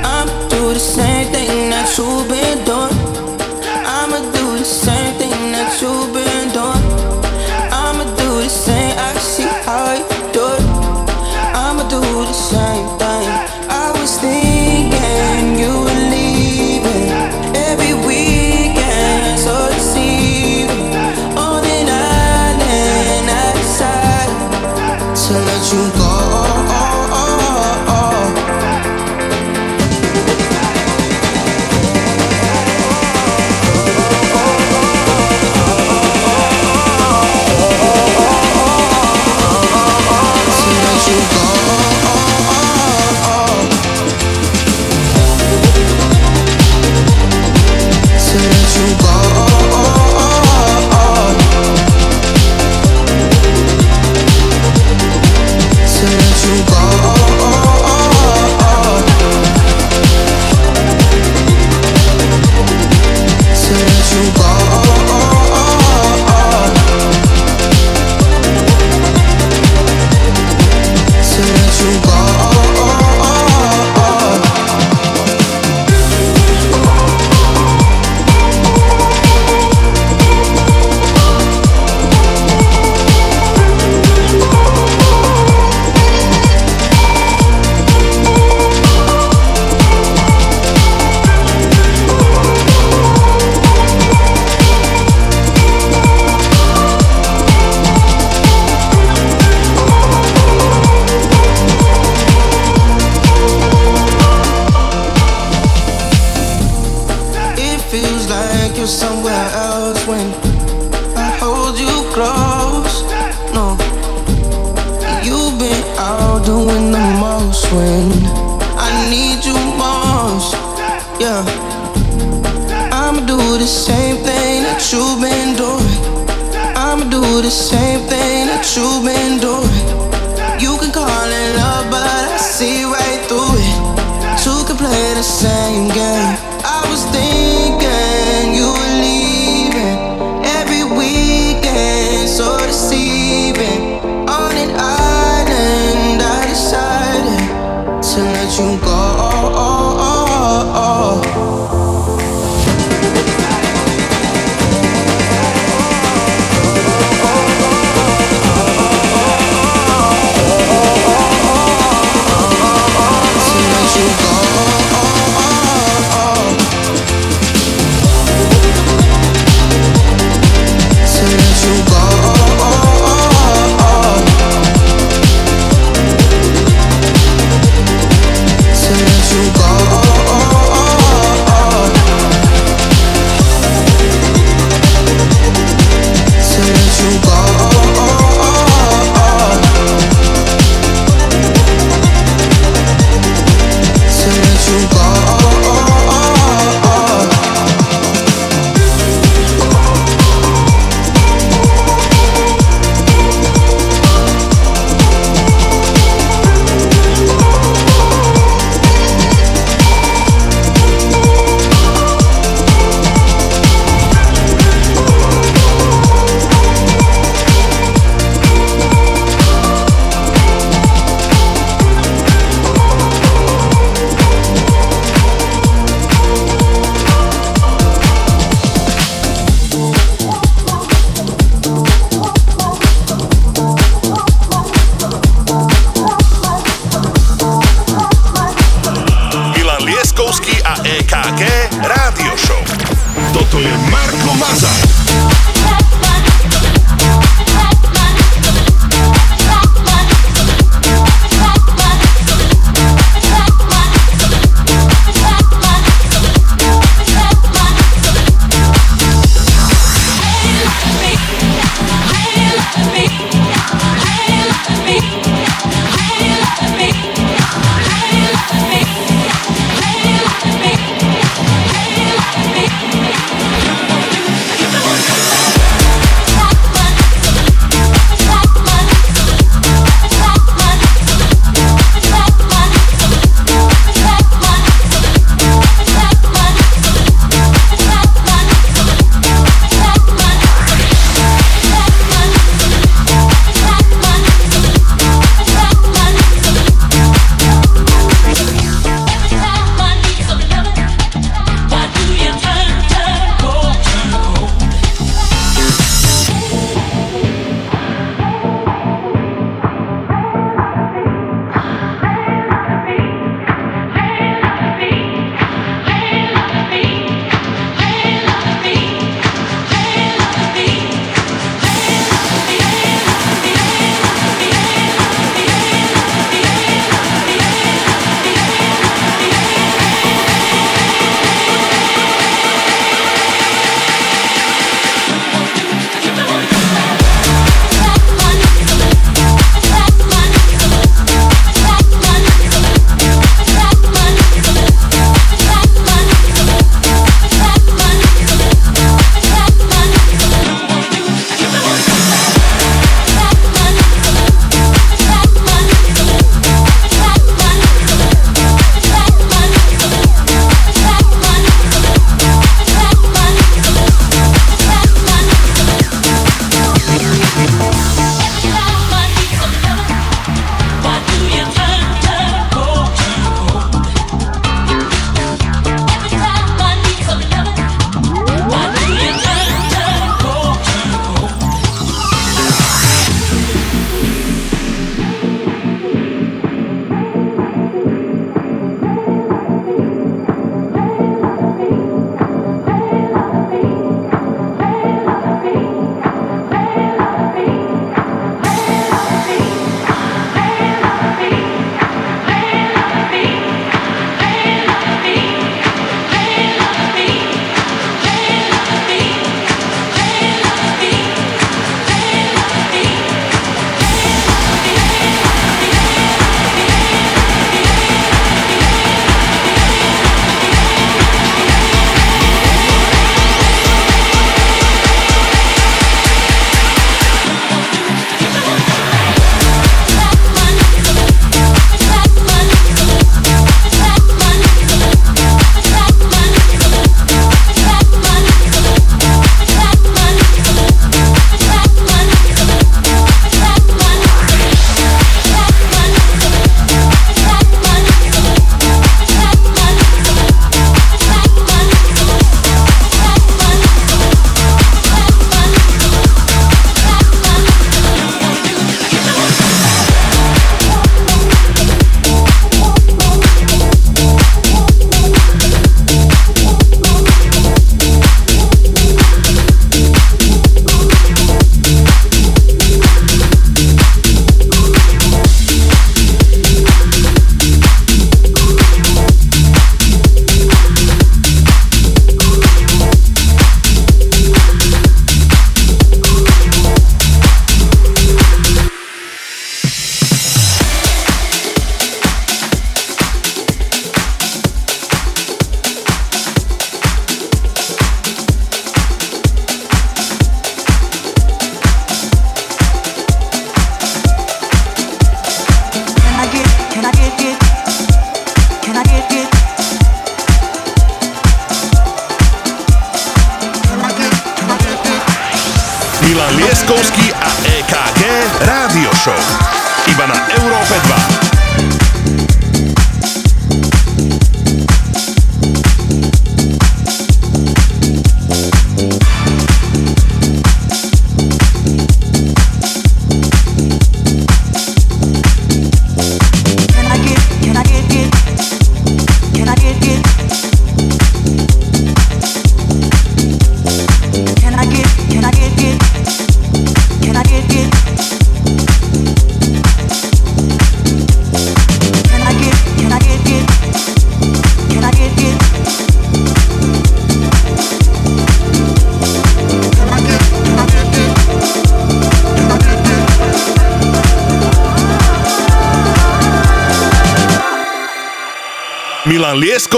I'm do the same thing that you've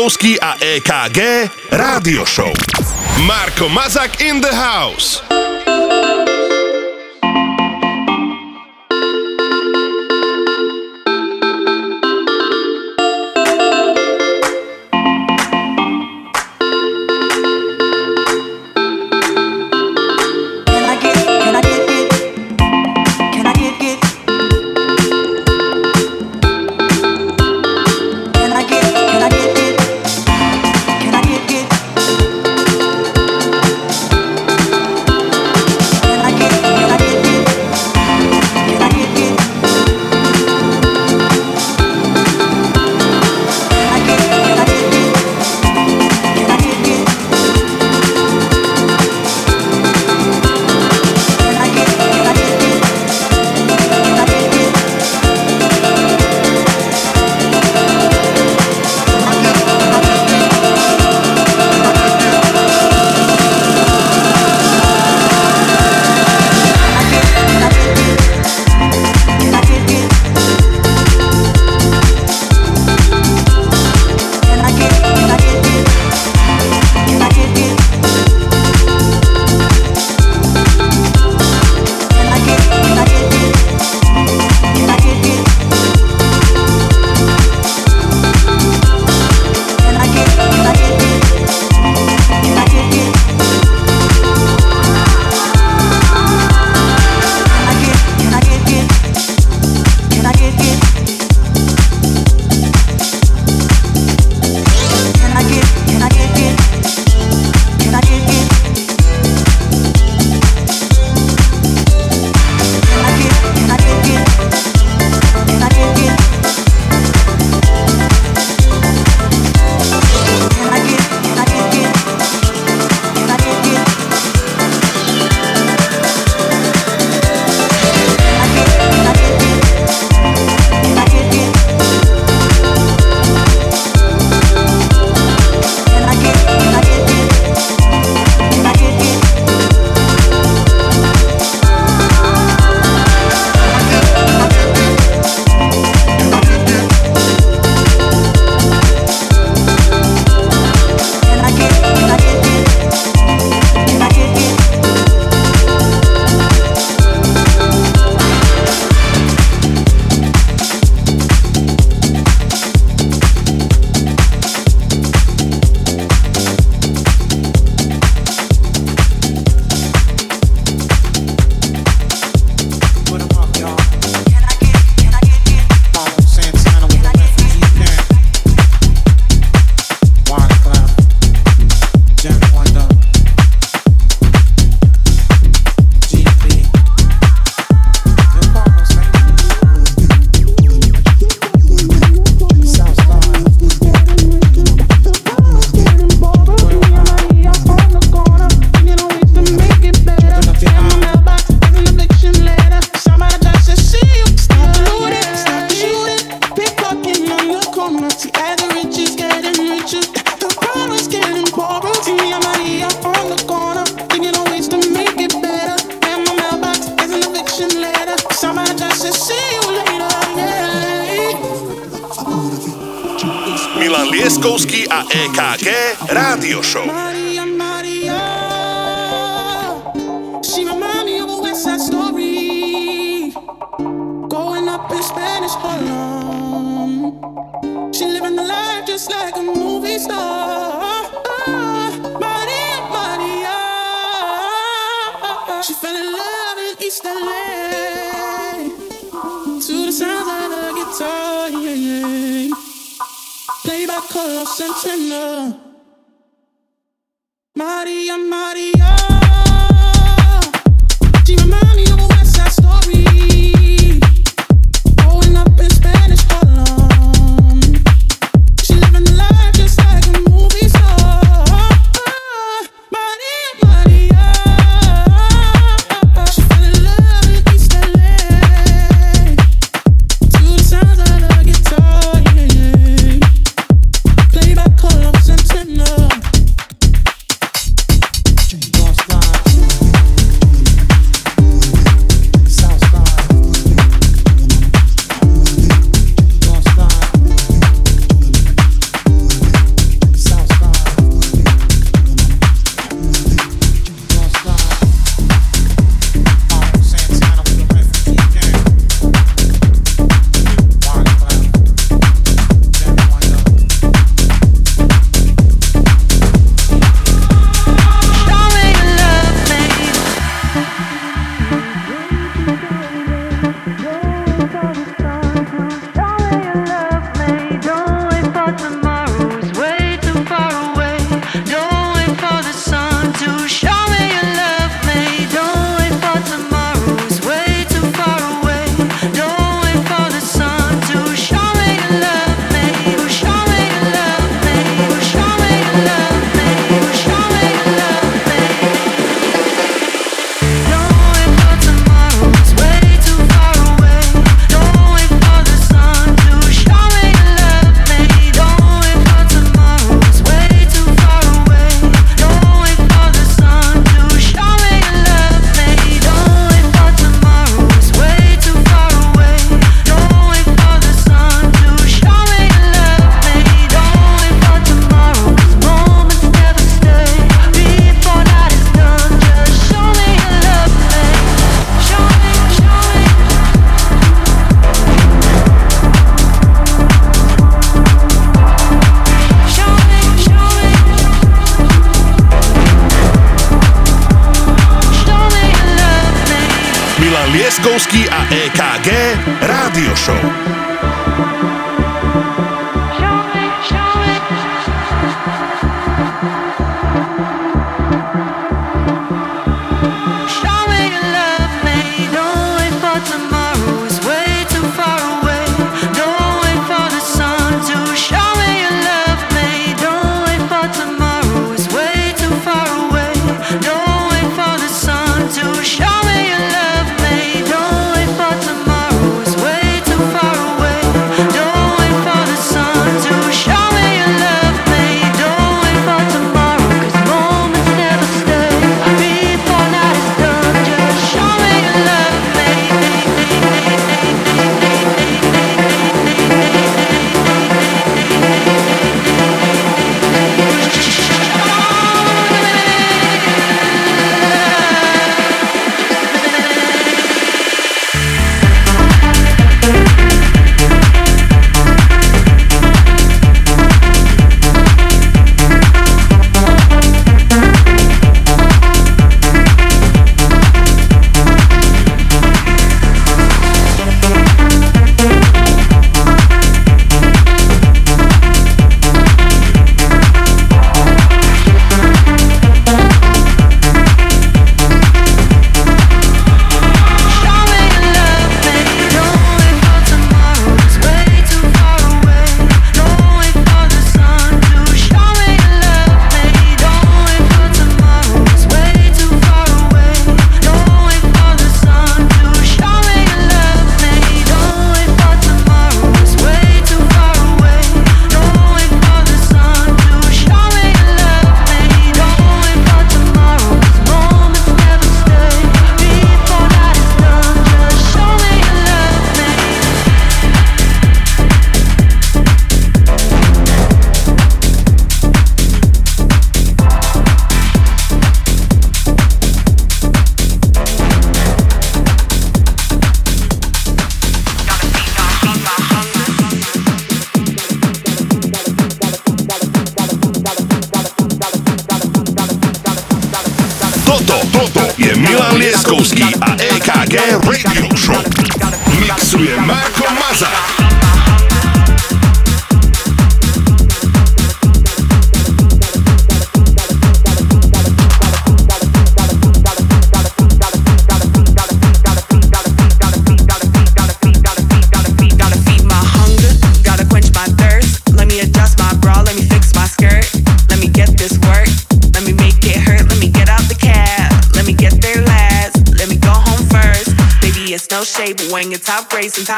Liptovský a EKG Rádio Show. Marko Mazak in the house.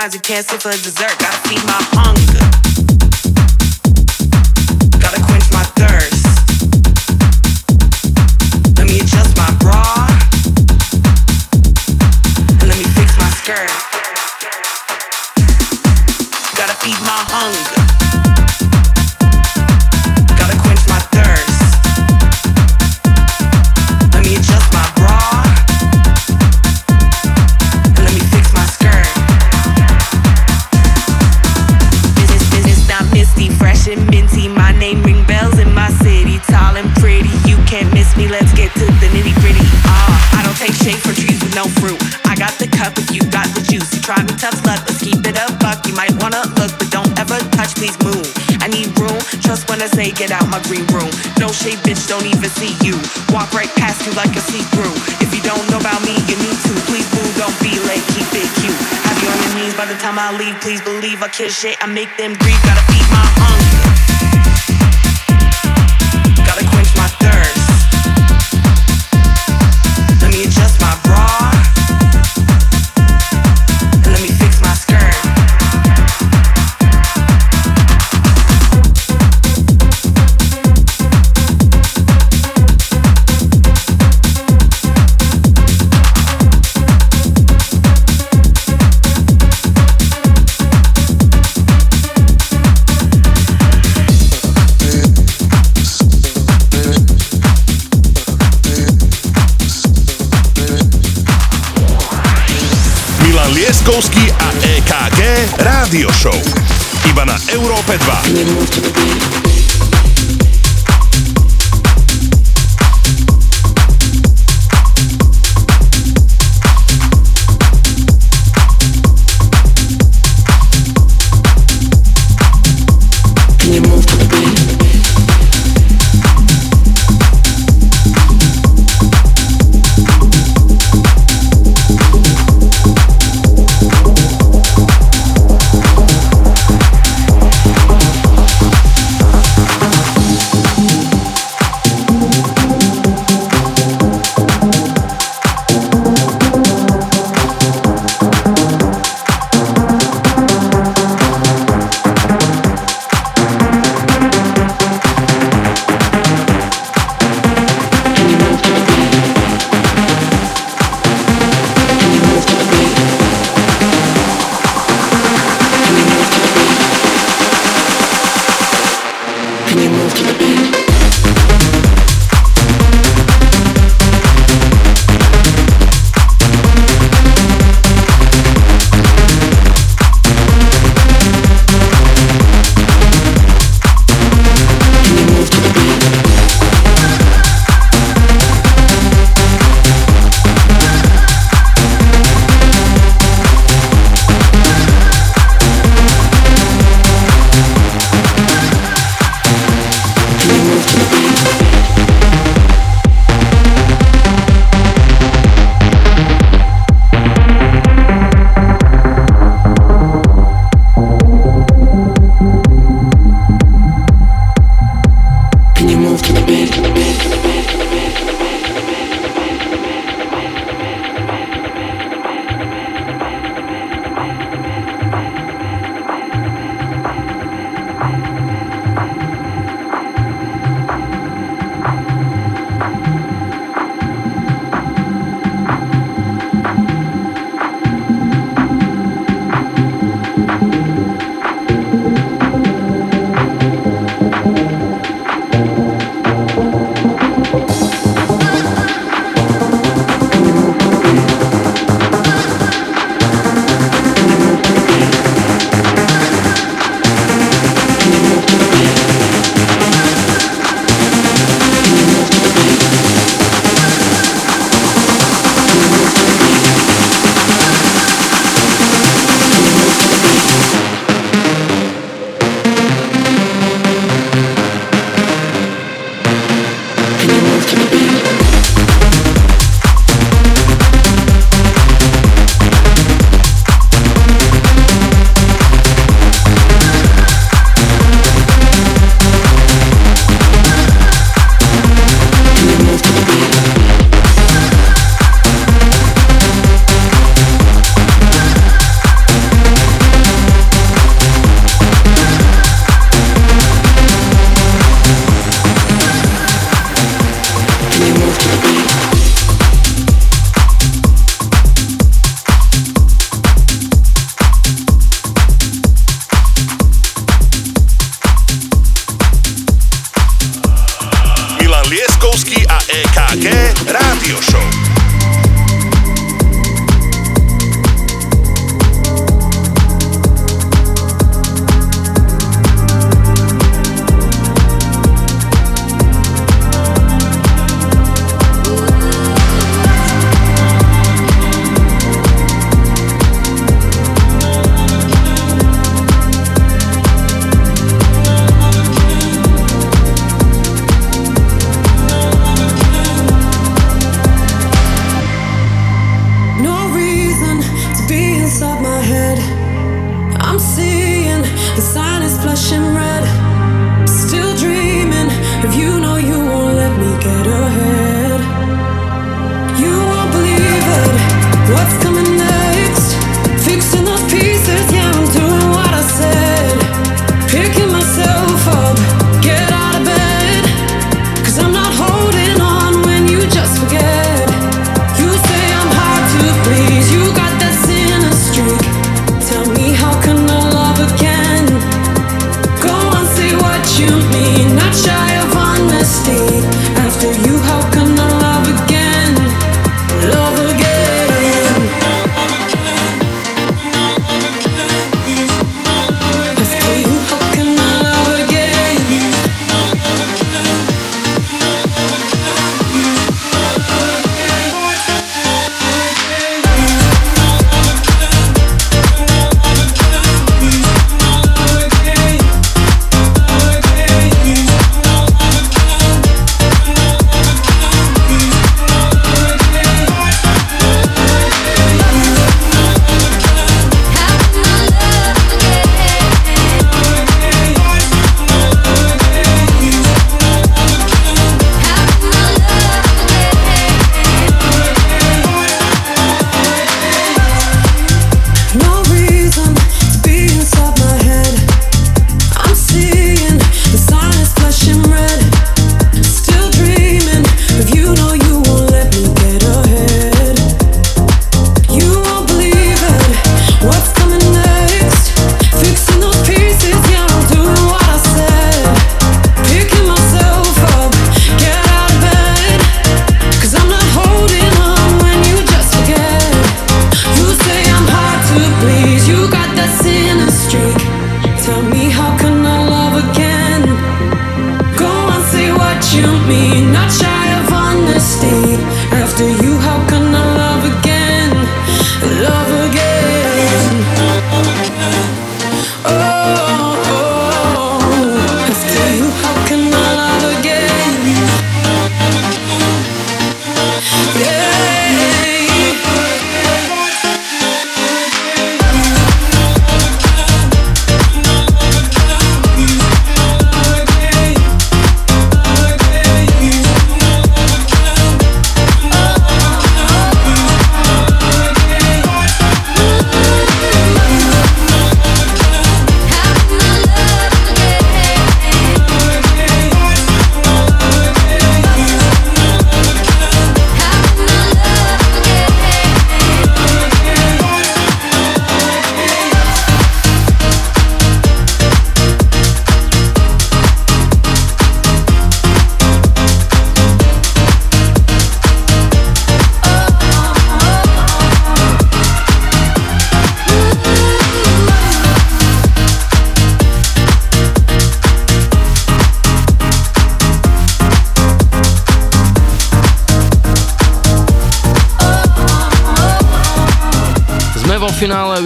You can't for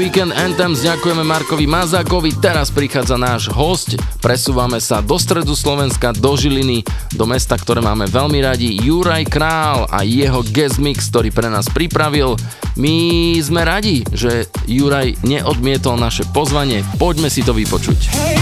Weekend Anthems ďakujeme Markovi Mazákovi, teraz prichádza náš host. Presúvame sa do stredu Slovenska, do Žiliny, do mesta, ktoré máme veľmi radi, Juraj Král a jeho guest mix, ktorý pre nás pripravil. My sme radi, že Juraj neodmietol naše pozvanie, poďme si to vypočuť. Hey!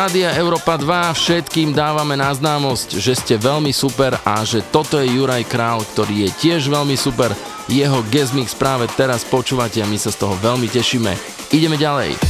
Rádia Európa 2 všetkým dávame na známosť, že ste veľmi super a že toto je Juraj Král, ktorý je tiež veľmi super. Jeho guest práve teraz počúvate a my sa z toho veľmi tešíme. Ideme ďalej.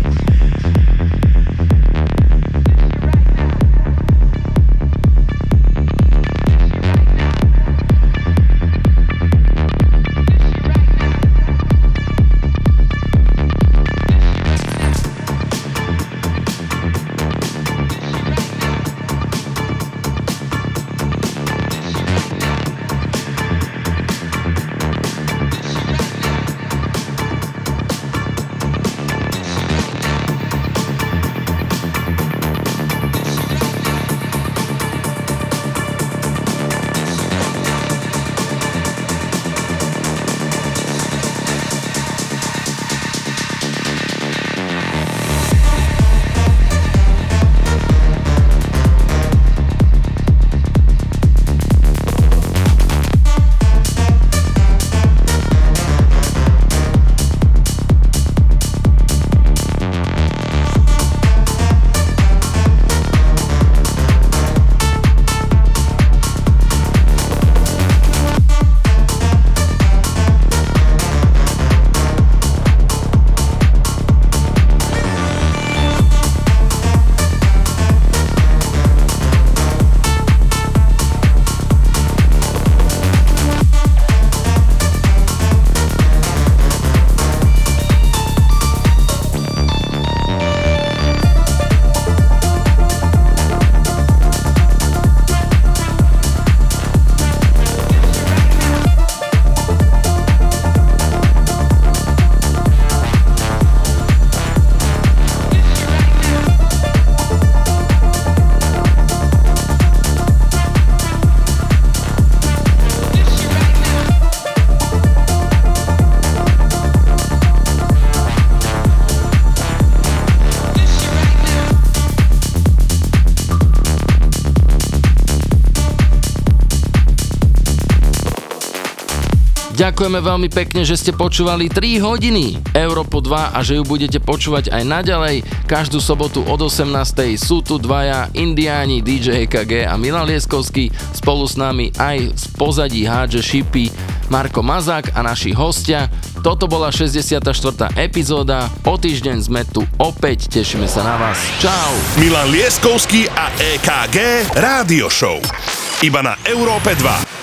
Ďakujeme veľmi pekne, že ste počúvali 3 hodiny Európo 2 a že ju budete počúvať aj naďalej. Každú sobotu od 18. sú tu dvaja indiáni DJ EKG a Milan Lieskovský. Spolu s nami aj z pozadí hádže šipy Marko Mazák a naši hostia. Toto bola 64. epizóda. O týždeň sme tu opäť. Tešíme sa na vás. Čau. Milan Lieskovský a EKG Rádio Show. Iba na Európe 2.